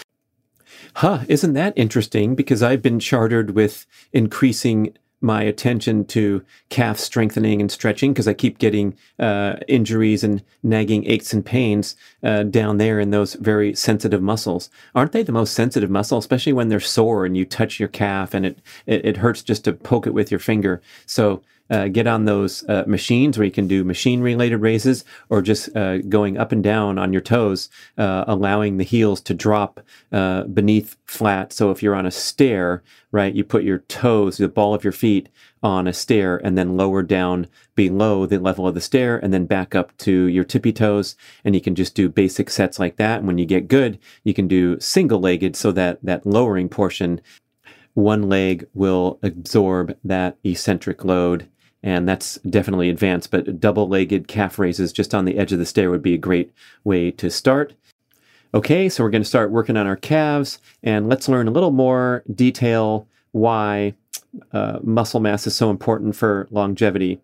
huh, isn't that interesting? Because I've been chartered with increasing my attention to calf strengthening and stretching because I keep getting uh, injuries and nagging aches and pains uh, down there in those very sensitive muscles. Aren't they the most sensitive muscle, especially when they're sore and you touch your calf and it, it, it hurts just to poke it with your finger? So uh, get on those uh, machines where you can do machine related raises or just uh, going up and down on your toes, uh, allowing the heels to drop uh, beneath flat. So if you're on a stair, right, you put your toes, the ball of your feet on a stair and then lower down below the level of the stair and then back up to your tippy toes. And you can just do basic sets like that. And when you get good, you can do single legged so that that lowering portion one leg will absorb that eccentric load and that's definitely advanced. But double legged calf raises just on the edge of the stair would be a great way to start. Okay, so we're going to start working on our calves, and let's learn a little more detail why uh, muscle mass is so important for longevity.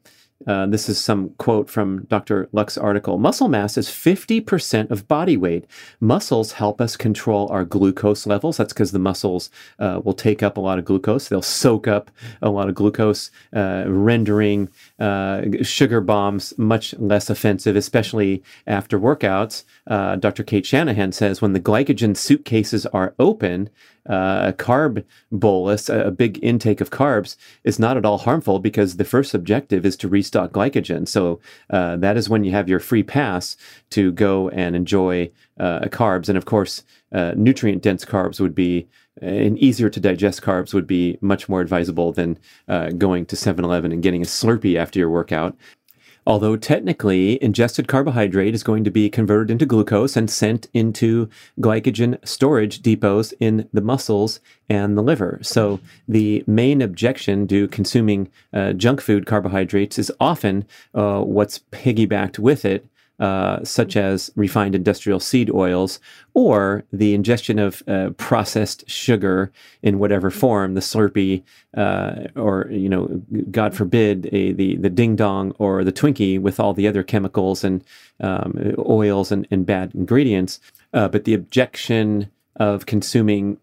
Uh, this is some quote from Dr. Luks's article. Muscle mass is 50% of body weight. Muscles help us control our glucose levels. That's because the muscles uh, will take up a lot of glucose. They'll soak up a lot of glucose, uh, rendering uh, sugar bombs much less offensive, especially after workouts. Uh, Dr. Cate Shanahan says when the glycogen suitcases are open, uh, a carb bolus, a big intake of carbs, is not at all harmful because the first objective is to restock glycogen. So uh, that is when you have your free pass to go and enjoy uh, carbs. And of course, uh, nutrient dense carbs would be and easier to digest carbs would be much more advisable than uh, going to 7 Eleven and getting a Slurpee after your workout. Although technically, ingested carbohydrate is going to be converted into glucose and sent into glycogen storage depots in the muscles and the liver. So, the main objection to consuming uh, junk food carbohydrates is often uh, what's piggybacked with it uh, such as refined industrial seed oils, or the ingestion of uh, processed sugar in whatever form, the Slurpee, uh, or you know, God forbid, a, the the ding dong or the Twinkie with all the other chemicals and um, oils and, and bad ingredients. Uh, but the objection of consuming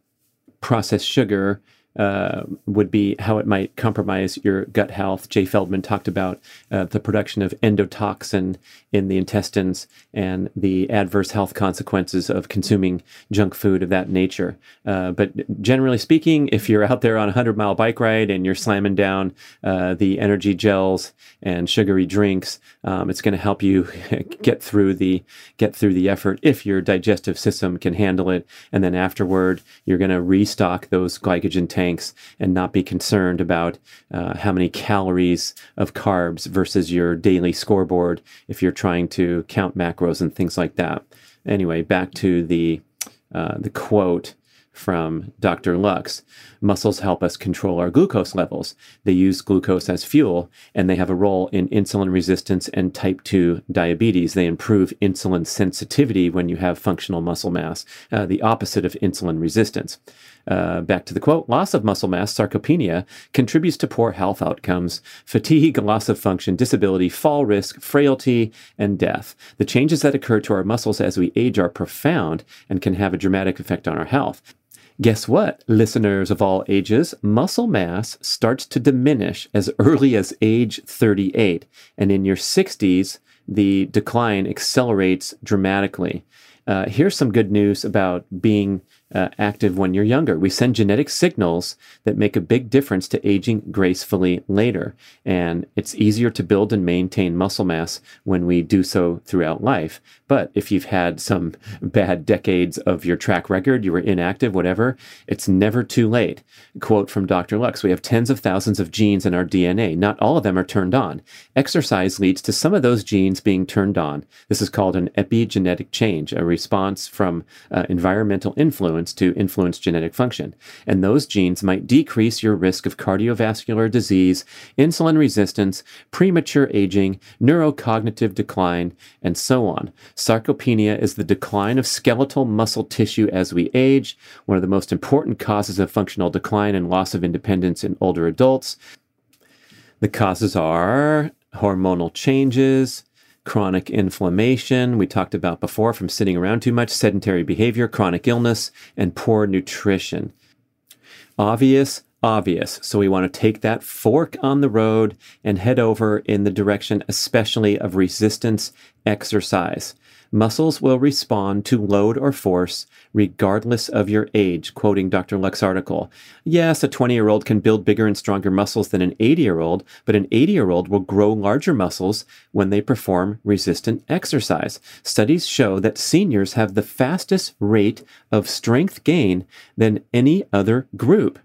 processed sugar uh, would be how it might compromise your gut health. Jay Feldman talked about uh, the production of endotoxin in the intestines and the adverse health consequences of consuming junk food of that nature. Uh, but generally speaking, if you're out there on a 100 mile bike ride and you're slamming down uh, the energy gels and sugary drinks, um, it's going to help you [LAUGHS] get through the get through the effort if your digestive system can handle it. And then afterward, you're going to restock those glycogen tanks and not be concerned about uh, how many calories of carbs versus your daily scoreboard if you're trying to count macros and things like that. Anyway, back to the uh, the quote from Dr. Luks. Muscles help us control our glucose levels. They use glucose as fuel, and they have a role in insulin resistance and type 2 diabetes. They improve insulin sensitivity when you have functional muscle mass, uh, the opposite of insulin resistance. Uh, back to the quote loss of muscle mass, sarcopenia, contributes to poor health outcomes, fatigue, loss of function, disability, fall risk, frailty, and death. The changes that occur to our muscles as we age are profound and can have a dramatic effect on our health. Guess what, listeners of all ages? Muscle mass starts to diminish as early as age 38. And in your 60s, the decline accelerates dramatically. Uh, here's some good news about being uh, active when you're younger. We send genetic signals that make a big difference to aging gracefully later. And it's easier to build and maintain muscle mass when we do so throughout life. But if you've had some [LAUGHS] bad decades of your track record, you were inactive, whatever, it's never too late. Quote from Dr. Luks We have tens of thousands of genes in our DNA. Not all of them are turned on. Exercise leads to some of those genes being turned on. This is called an epigenetic change, a response from uh, environmental influence influence to influence genetic function. And those genes might decrease your risk of cardiovascular disease, insulin resistance, premature aging, neurocognitive decline, and so on. Sarcopenia is the decline of skeletal muscle tissue as we age, one of the most important causes of functional decline and loss of independence in older adults. The causes are hormonal changes, chronic inflammation, we talked about before from sitting around too much, sedentary behavior, chronic illness, and poor nutrition. Obvious, obvious. So we want to take that fork on the road and head over in the direction, especially of resistance exercise. Muscles will respond to load or force regardless of your age, quoting Dr. Luks's article. Yes, a 20 year old can build bigger and stronger muscles than an 80 year old, but an 80 year old will grow larger muscles when they perform resistant exercise. Studies show that seniors have the fastest rate of strength gain than any other group.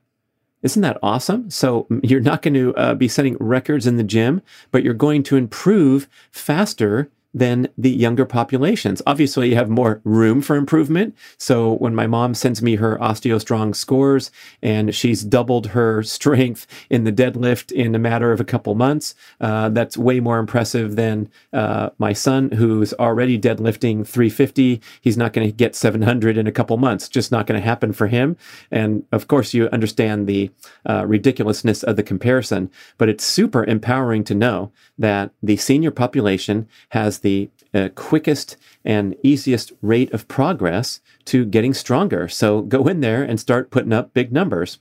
Isn't that awesome? So you're not going to uh, be setting records in the gym, but you're going to improve faster than the younger populations. Obviously, you have more room for improvement. So when my mom sends me her OsteoStrong scores and she's doubled her [LAUGHS] strength in the deadlift in a matter of a couple months, uh, that's way more impressive than uh, my son who's already deadlifting 350. He's not going to get 700 in a couple months. Just not going to happen for him. And of course, you understand the uh, ridiculousness of the comparison, but it's super empowering to know that the senior population has the uh, quickest and easiest rate of progress to getting stronger. So go in there and start putting up big numbers.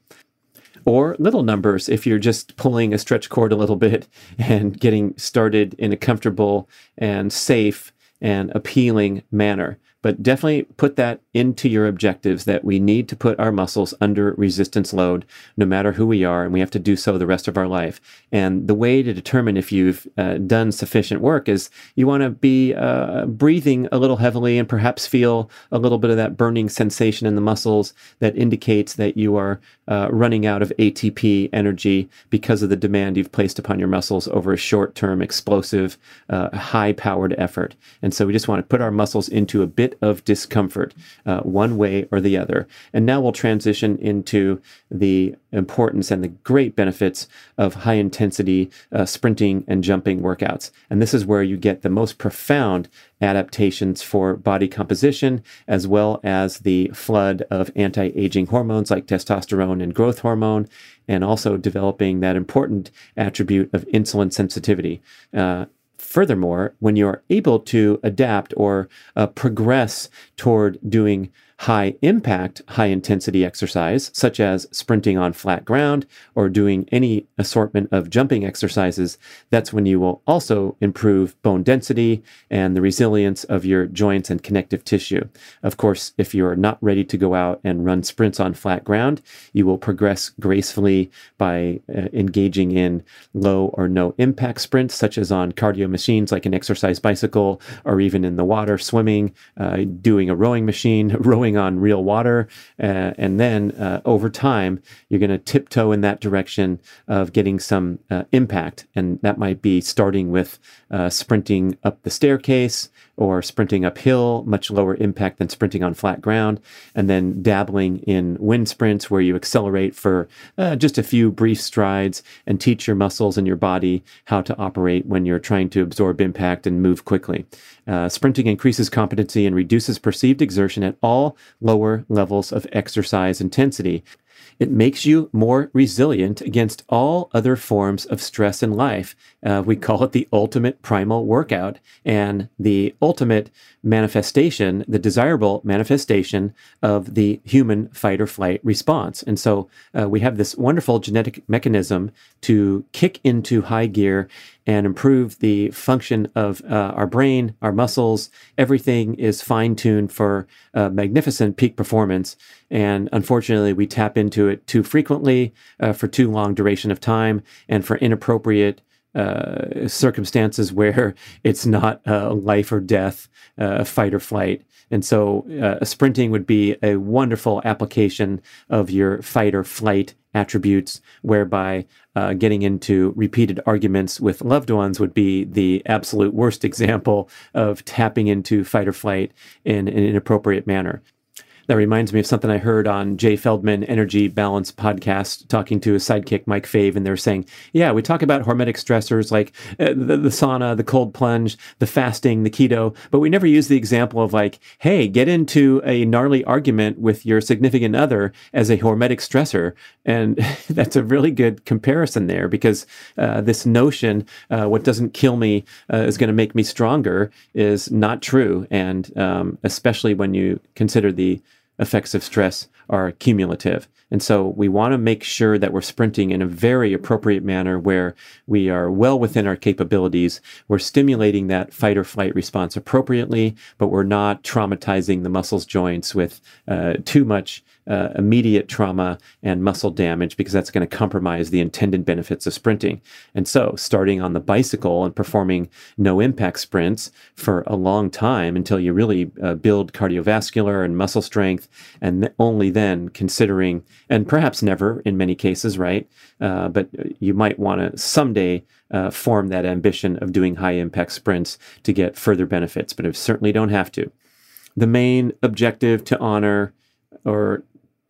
Or little numbers if you're just pulling a stretch cord a little bit [LAUGHS] and getting started in a comfortable and safe and appealing manner but definitely put that into your objectives that we need to put our muscles under resistance load no matter who we are and we have to do so the rest of our life. And the way to determine if you've uh, done sufficient work is you want to be uh, breathing a little heavily and perhaps feel a little bit of that burning sensation in the muscles that indicates that you are uh, running out of atp energy because of the demand you've placed upon your muscles over a short term explosive uh, high powered effort. And so we just want to put our muscles into a bit of discomfort, uh, one way or the other. And now we'll transition into the importance and the great benefits of high intensity uh, sprinting and jumping workouts. And this is where you get the most profound adaptations for body composition, as well as the flood of anti aging hormones like testosterone and growth hormone, and also developing that important attribute of insulin sensitivity. Uh, Furthermore, when you're able to adapt or uh, progress toward doing high impact, high intensity exercise, such as sprinting on flat ground or doing any assortment of jumping exercises, that's when you will also improve bone density and the resilience of your joints and connective tissue. Of course, if you're not ready to go out and run sprints on flat ground, you will progress gracefully by uh, engaging in low or no impact sprints, such as on cardio machines like an exercise bicycle, or even in the water, swimming, uh, doing a rowing machine, [LAUGHS] rowing on real water. Uh, and then uh, over time, you're going to tiptoe in that direction of getting some uh, impact. And that might be starting with uh, sprinting up the staircase, or sprinting uphill, much lower impact than sprinting on flat ground, and then dabbling in wind sprints where you accelerate for uh, just a few brief strides and teach your muscles and your body how to operate when you're trying to absorb impact and move quickly. Uh, sprinting increases competency and reduces perceived exertion at all lower levels of exercise intensity. It makes you more resilient against all other forms of stress in life. Uh, we call it the ultimate primal workout and the ultimate manifestation, the desirable manifestation of the human fight or flight response. And so uh, we have this wonderful genetic mechanism to kick into high gear and improve the function of uh, our brain, our muscles. Everything is fine tuned for uh, magnificent peak performance. And unfortunately, we tap into it too frequently uh, for too long duration of time and for inappropriate uh, circumstances where [LAUGHS] it's not a life or death, uh, fight or flight. And so, uh, sprinting would be a wonderful application of your fight or flight attributes, whereby uh, getting into repeated arguments with loved ones would be the absolute worst [LAUGHS] example of tapping into fight or flight in an inappropriate manner. That reminds me of something I heard on Jay Feldman Energy Balance podcast, talking to his sidekick Mike Fave, and they're saying, "Yeah, we talk about hormetic stressors like uh, the, the, sauna, the cold plunge, the fasting, the keto, but we never use the example of like, hey, get into a gnarly argument with your significant other as a hormetic stressor." And [LAUGHS] that's a really good comparison there because uh, this notion, uh, what doesn't kill me uh, is going to make me stronger, is not true, and um, especially when you consider the effects of stress are cumulative. And so we want to make sure that we're sprinting in a very appropriate manner where we are well within our capabilities. We're stimulating that fight or flight response appropriately, but we're not traumatizing the muscles joints with uh, too much uh, immediate trauma and muscle damage because that's going to compromise the intended benefits of sprinting. And so, starting on the bicycle and performing no impact sprints for a long time until you really uh, build cardiovascular and muscle strength, and th- only then considering, and perhaps never in many cases, right? Uh, but you might want to someday uh, form that ambition of doing high impact sprints to get further benefits, but certainly don't have to. The main objective to honor or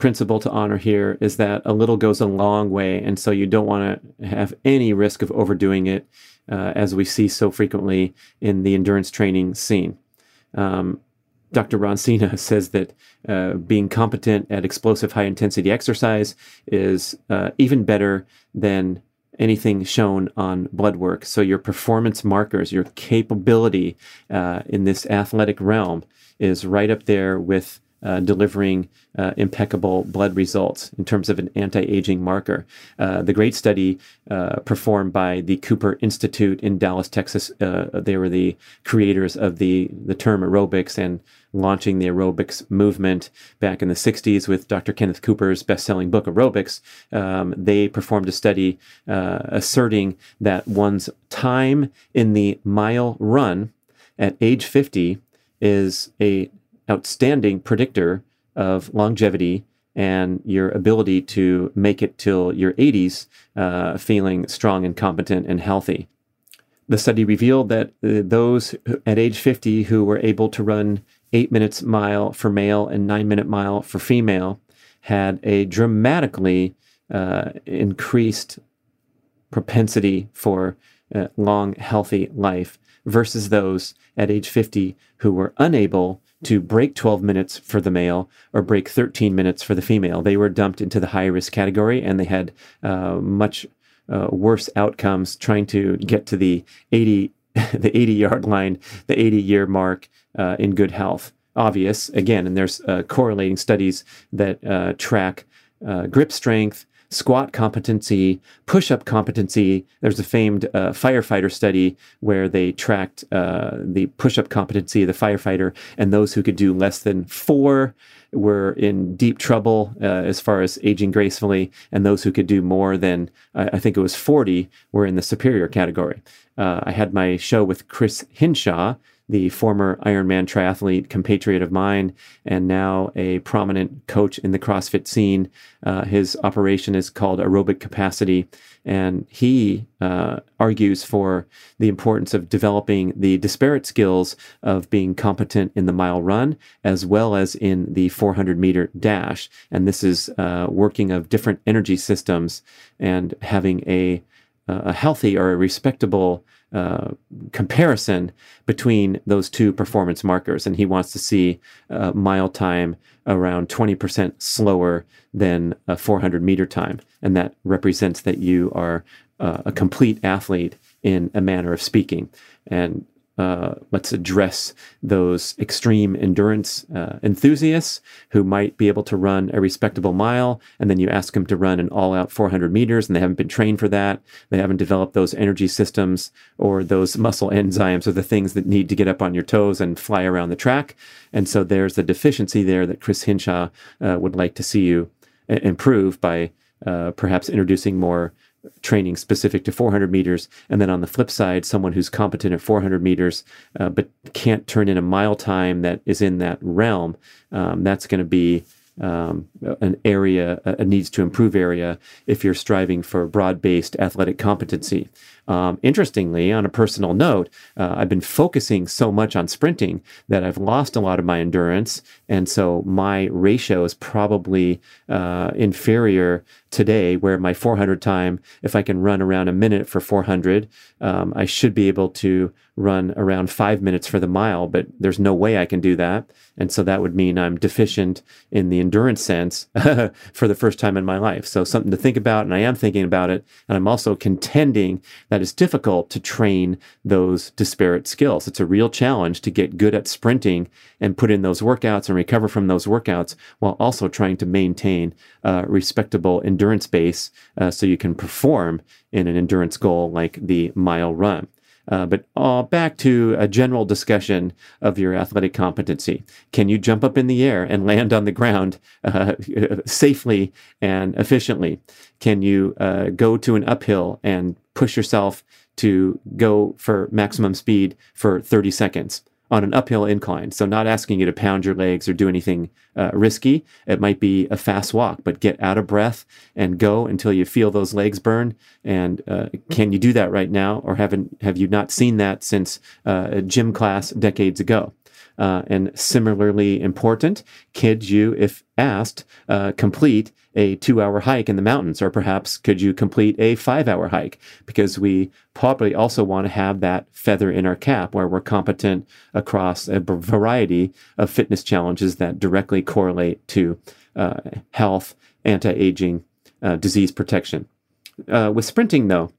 principle to honor here is that a little goes a long way. And so you don't want to have any risk of overdoing it, uh, as we see so frequently in the endurance training scene. Um, Dr. Ron Sinha [LAUGHS] says that uh, being competent at explosive high intensity exercise is uh, even better than anything shown on blood work. So your performance markers, your capability uh, in this athletic realm is right up there with uh, delivering uh, impeccable blood results in terms of an anti-aging marker. Uh, the great study uh, performed by the Cooper Institute in Dallas, Texas. Uh, they were the creators of the the term aerobics and launching the aerobics movement back in the 60s with Dr. Kenneth Cooper's best-selling book Aerobics. Um, they performed a study asserting that one's time in the mile run at age 50 is a outstanding predictor of longevity and your ability to make it till your 80s uh, feeling strong and competent and healthy. The study revealed that uh, those at age 50 who were able to run eight minutes mile for male and nine minute mile for female had a dramatically uh, increased propensity for uh, long, healthy life versus those at age 50 who were unable to break 12 minutes for the male or break 13 minutes for the female. They were dumped into the high risk category and they had uh, much uh, worse outcomes trying to get to the 80 [LAUGHS] the 80 yard line, the 80 year mark uh, in good health. Obvious again, and there's uh, correlating studies that uh, track uh, grip strength, squat competency, push up competency. There's a famed uh, firefighter study where they tracked uh, the push up competency of the firefighter, and those who could do less than four were in deep trouble uh, as far as aging gracefully, and those who could do more than, I think it was 40, were in the superior category. Uh, I had my show with Chris Hinshaw the former Ironman triathlete compatriot of mine, and now a prominent coach in the CrossFit scene. Uh, his operation is called Aerobic Capacity, and he uh, argues for the importance of developing the disparate skills of being competent in the mile run as well as in the 400 meter dash. And this is uh, working of different energy systems and having a a healthy or a respectable uh, comparison between those two performance markers. And he wants to see uh, mile time around 20% slower than a 400 meter time. And that represents that you are uh, a complete athlete in a manner of speaking. And uh, let's address those extreme endurance uh, enthusiasts who might be able to run a respectable mile, and then you ask them to run an all-out 400 meters, and they haven't been trained for that. They haven't developed those energy systems or those muscle enzymes or the things that need to get up on your toes and fly around the track. And so there's the deficiency there that Chris Hinshaw uh, would like to see you uh, improve by uh, perhaps introducing more training specific to 400 meters. And then on the flip side, someone who's competent at 400 meters, uh, but can't turn in a mile time that is in that realm, um, that's going to be um, an area, a needs to improve area if you're striving for broad based athletic competency. Um, interestingly, on a personal note, uh, I've been focusing so much on sprinting that I've lost a lot of my endurance. And so my ratio is probably uh, inferior today, where my 400 time, if I can run around a minute for 400, um, I should be able to run around five minutes for the mile, but there's no way I can do that. And so that would mean I'm deficient in the endurance sense [LAUGHS] for the first time in my life. So something to think about. And I am thinking about it. And I'm also contending that it's difficult to train those disparate skills. It's a real challenge to get good at sprinting and put in those workouts and recover from those workouts while also trying to maintain a respectable endurance base uh, so you can perform in an endurance goal like the mile run. Uh, but uh, back to a general discussion of your athletic competency. Can you jump up in the air and land on the ground uh, [LAUGHS] safely and efficiently? Can you uh, go to an uphill and push yourself to go for maximum speed for 30 seconds? On an uphill incline. So, not asking you to pound your legs or do anything uh, risky. It might be a fast walk, but get out of breath and go until you feel those legs burn. And uh, can you do that right now, or haven't have you not seen that since uh, gym class decades ago? Uh, and similarly important, could you, if asked, uh, complete a two hour hike in the mountains? Or perhaps could you complete a five hour hike? Because we probably also want to have that feather in our cap where we're competent across a variety of fitness challenges that directly correlate to uh, health, anti aging, uh, disease protection. Uh, with sprinting, though,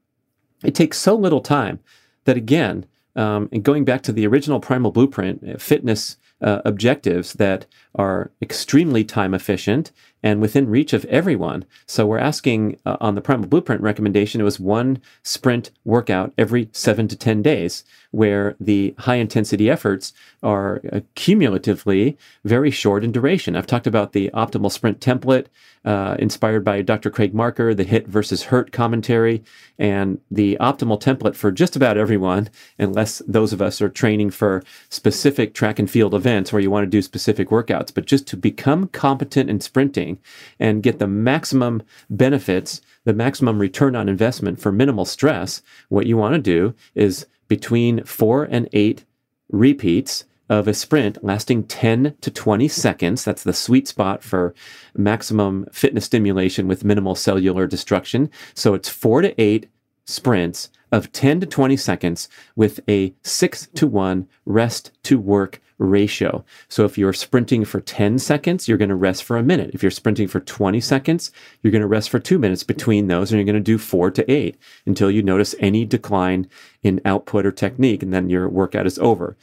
it takes so little time that again, um, and going back to the original Primal Blueprint, uh, fitness uh, objectives that are extremely time efficient and within reach of everyone. So we're asking uh, on the Primal Blueprint recommendation, it was one sprint workout every seven to 10 days, where the high intensity efforts are uh, cumulatively very short in duration. I've talked about the optimal sprint template uh, inspired by Dr. Craig Marker, the HIT versus HURT commentary, and the optimal template for just about everyone, unless those of us are training for specific track and field events where you want to do specific workouts. But just to become competent in sprinting and get the maximum benefits, the maximum return on investment for minimal stress, what you want to do is between four and eight repeats of a sprint lasting 10 to 20 seconds. That's the sweet spot for maximum fitness stimulation with minimal cellular destruction. So it's four to eight sprints of 10 to 20 seconds with a six to one rest to work ratio. So if you're sprinting for 10 seconds, you're going to rest for a minute. If you're sprinting for 20 seconds, you're going to rest for two minutes between those, and you're going to do four to eight until you notice any decline in output or technique, and then your workout is over.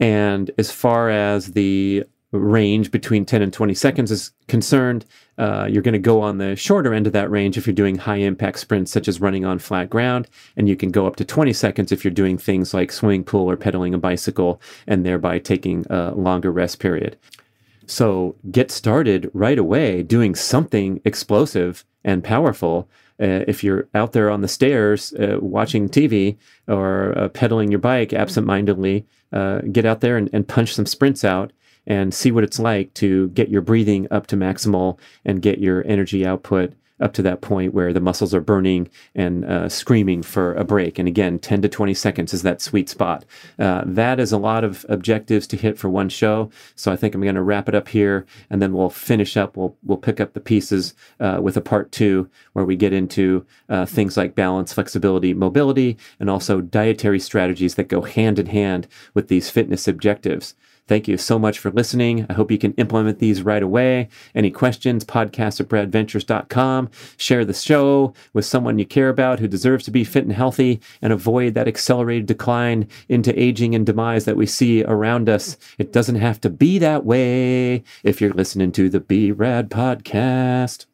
And as far as the range between 10 and 20 seconds is concerned, uh, you're going to go on the shorter end of that range if you're doing high impact sprints, such as running on flat ground. And you can go up to 20 seconds if you're doing things like swimming pool or pedaling a bicycle and thereby taking a longer rest period. So get started right away doing something explosive and powerful uh, if you're out there on the stairs uh, watching TV or uh, pedaling your bike absentmindedly, uh, get out there and, and punch some sprints out and see what it's like to get your breathing up to maximal and get your energy output up to that point where the muscles are burning and uh, screaming for a break. And again, 10 to 20 seconds is that sweet spot. Uh, that is a lot of objectives to hit for one show. So I think I'm going to wrap it up here and then we'll finish up. We'll, we'll pick up the pieces uh, with a part two where we get into uh, things like balance, flexibility, mobility, and also dietary strategies that go hand in hand with these fitness objectives. Thank you so much for listening. I hope you can implement these right away. Any questions, podcast at bradventures.com. Share the show with someone you care about who deserves to be fit and healthy and avoid that accelerated decline into aging and demise that we see around us. It doesn't have to be that way if you're listening to the B Rad podcast.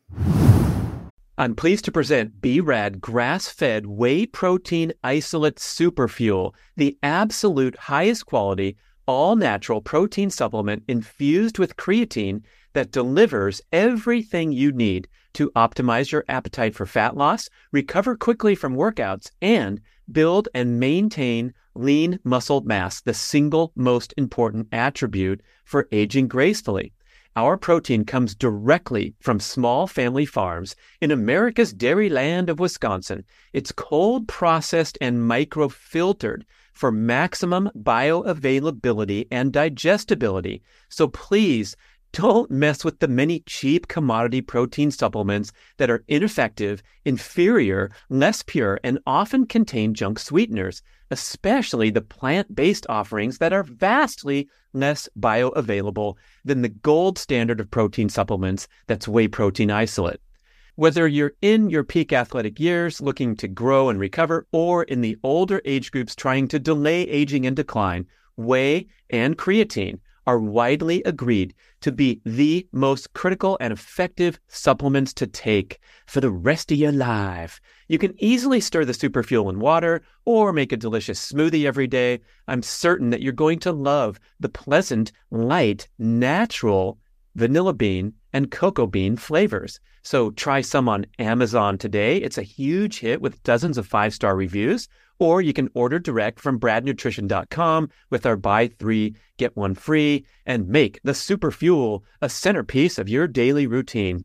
I'm pleased to present B-Rad grass-fed whey protein isolate superfuel, the absolute highest quality all natural protein supplement infused with creatine that delivers everything you need to optimize your appetite for fat loss, recover quickly from workouts, and build and maintain lean muscle mass, the single most important attribute for aging gracefully. Our protein comes directly from small family farms in America's dairy land of Wisconsin. It's cold processed and microfiltered for maximum bioavailability and digestibility. So please don't mess with the many cheap commodity protein supplements that are ineffective, inferior, less pure, and often contain junk sweeteners, especially the plant based offerings that are vastly less bioavailable than the gold standard of protein supplements that's whey protein isolate. Whether you're in your peak athletic years looking to grow and recover, or in the older age groups trying to delay aging and decline, whey and creatine are widely agreed to be the most critical and effective supplements to take for the rest of your life. You can easily stir the superfuel in water or make a delicious smoothie every day. I'm certain that you're going to love the pleasant, light, natural vanilla bean and cocoa bean flavors. So try some on Amazon today. It's a huge hit with dozens of five star reviews. Or you can order direct from bradnutrition.com with our buy three, get one free, and make the super fuel a centerpiece of your daily routine.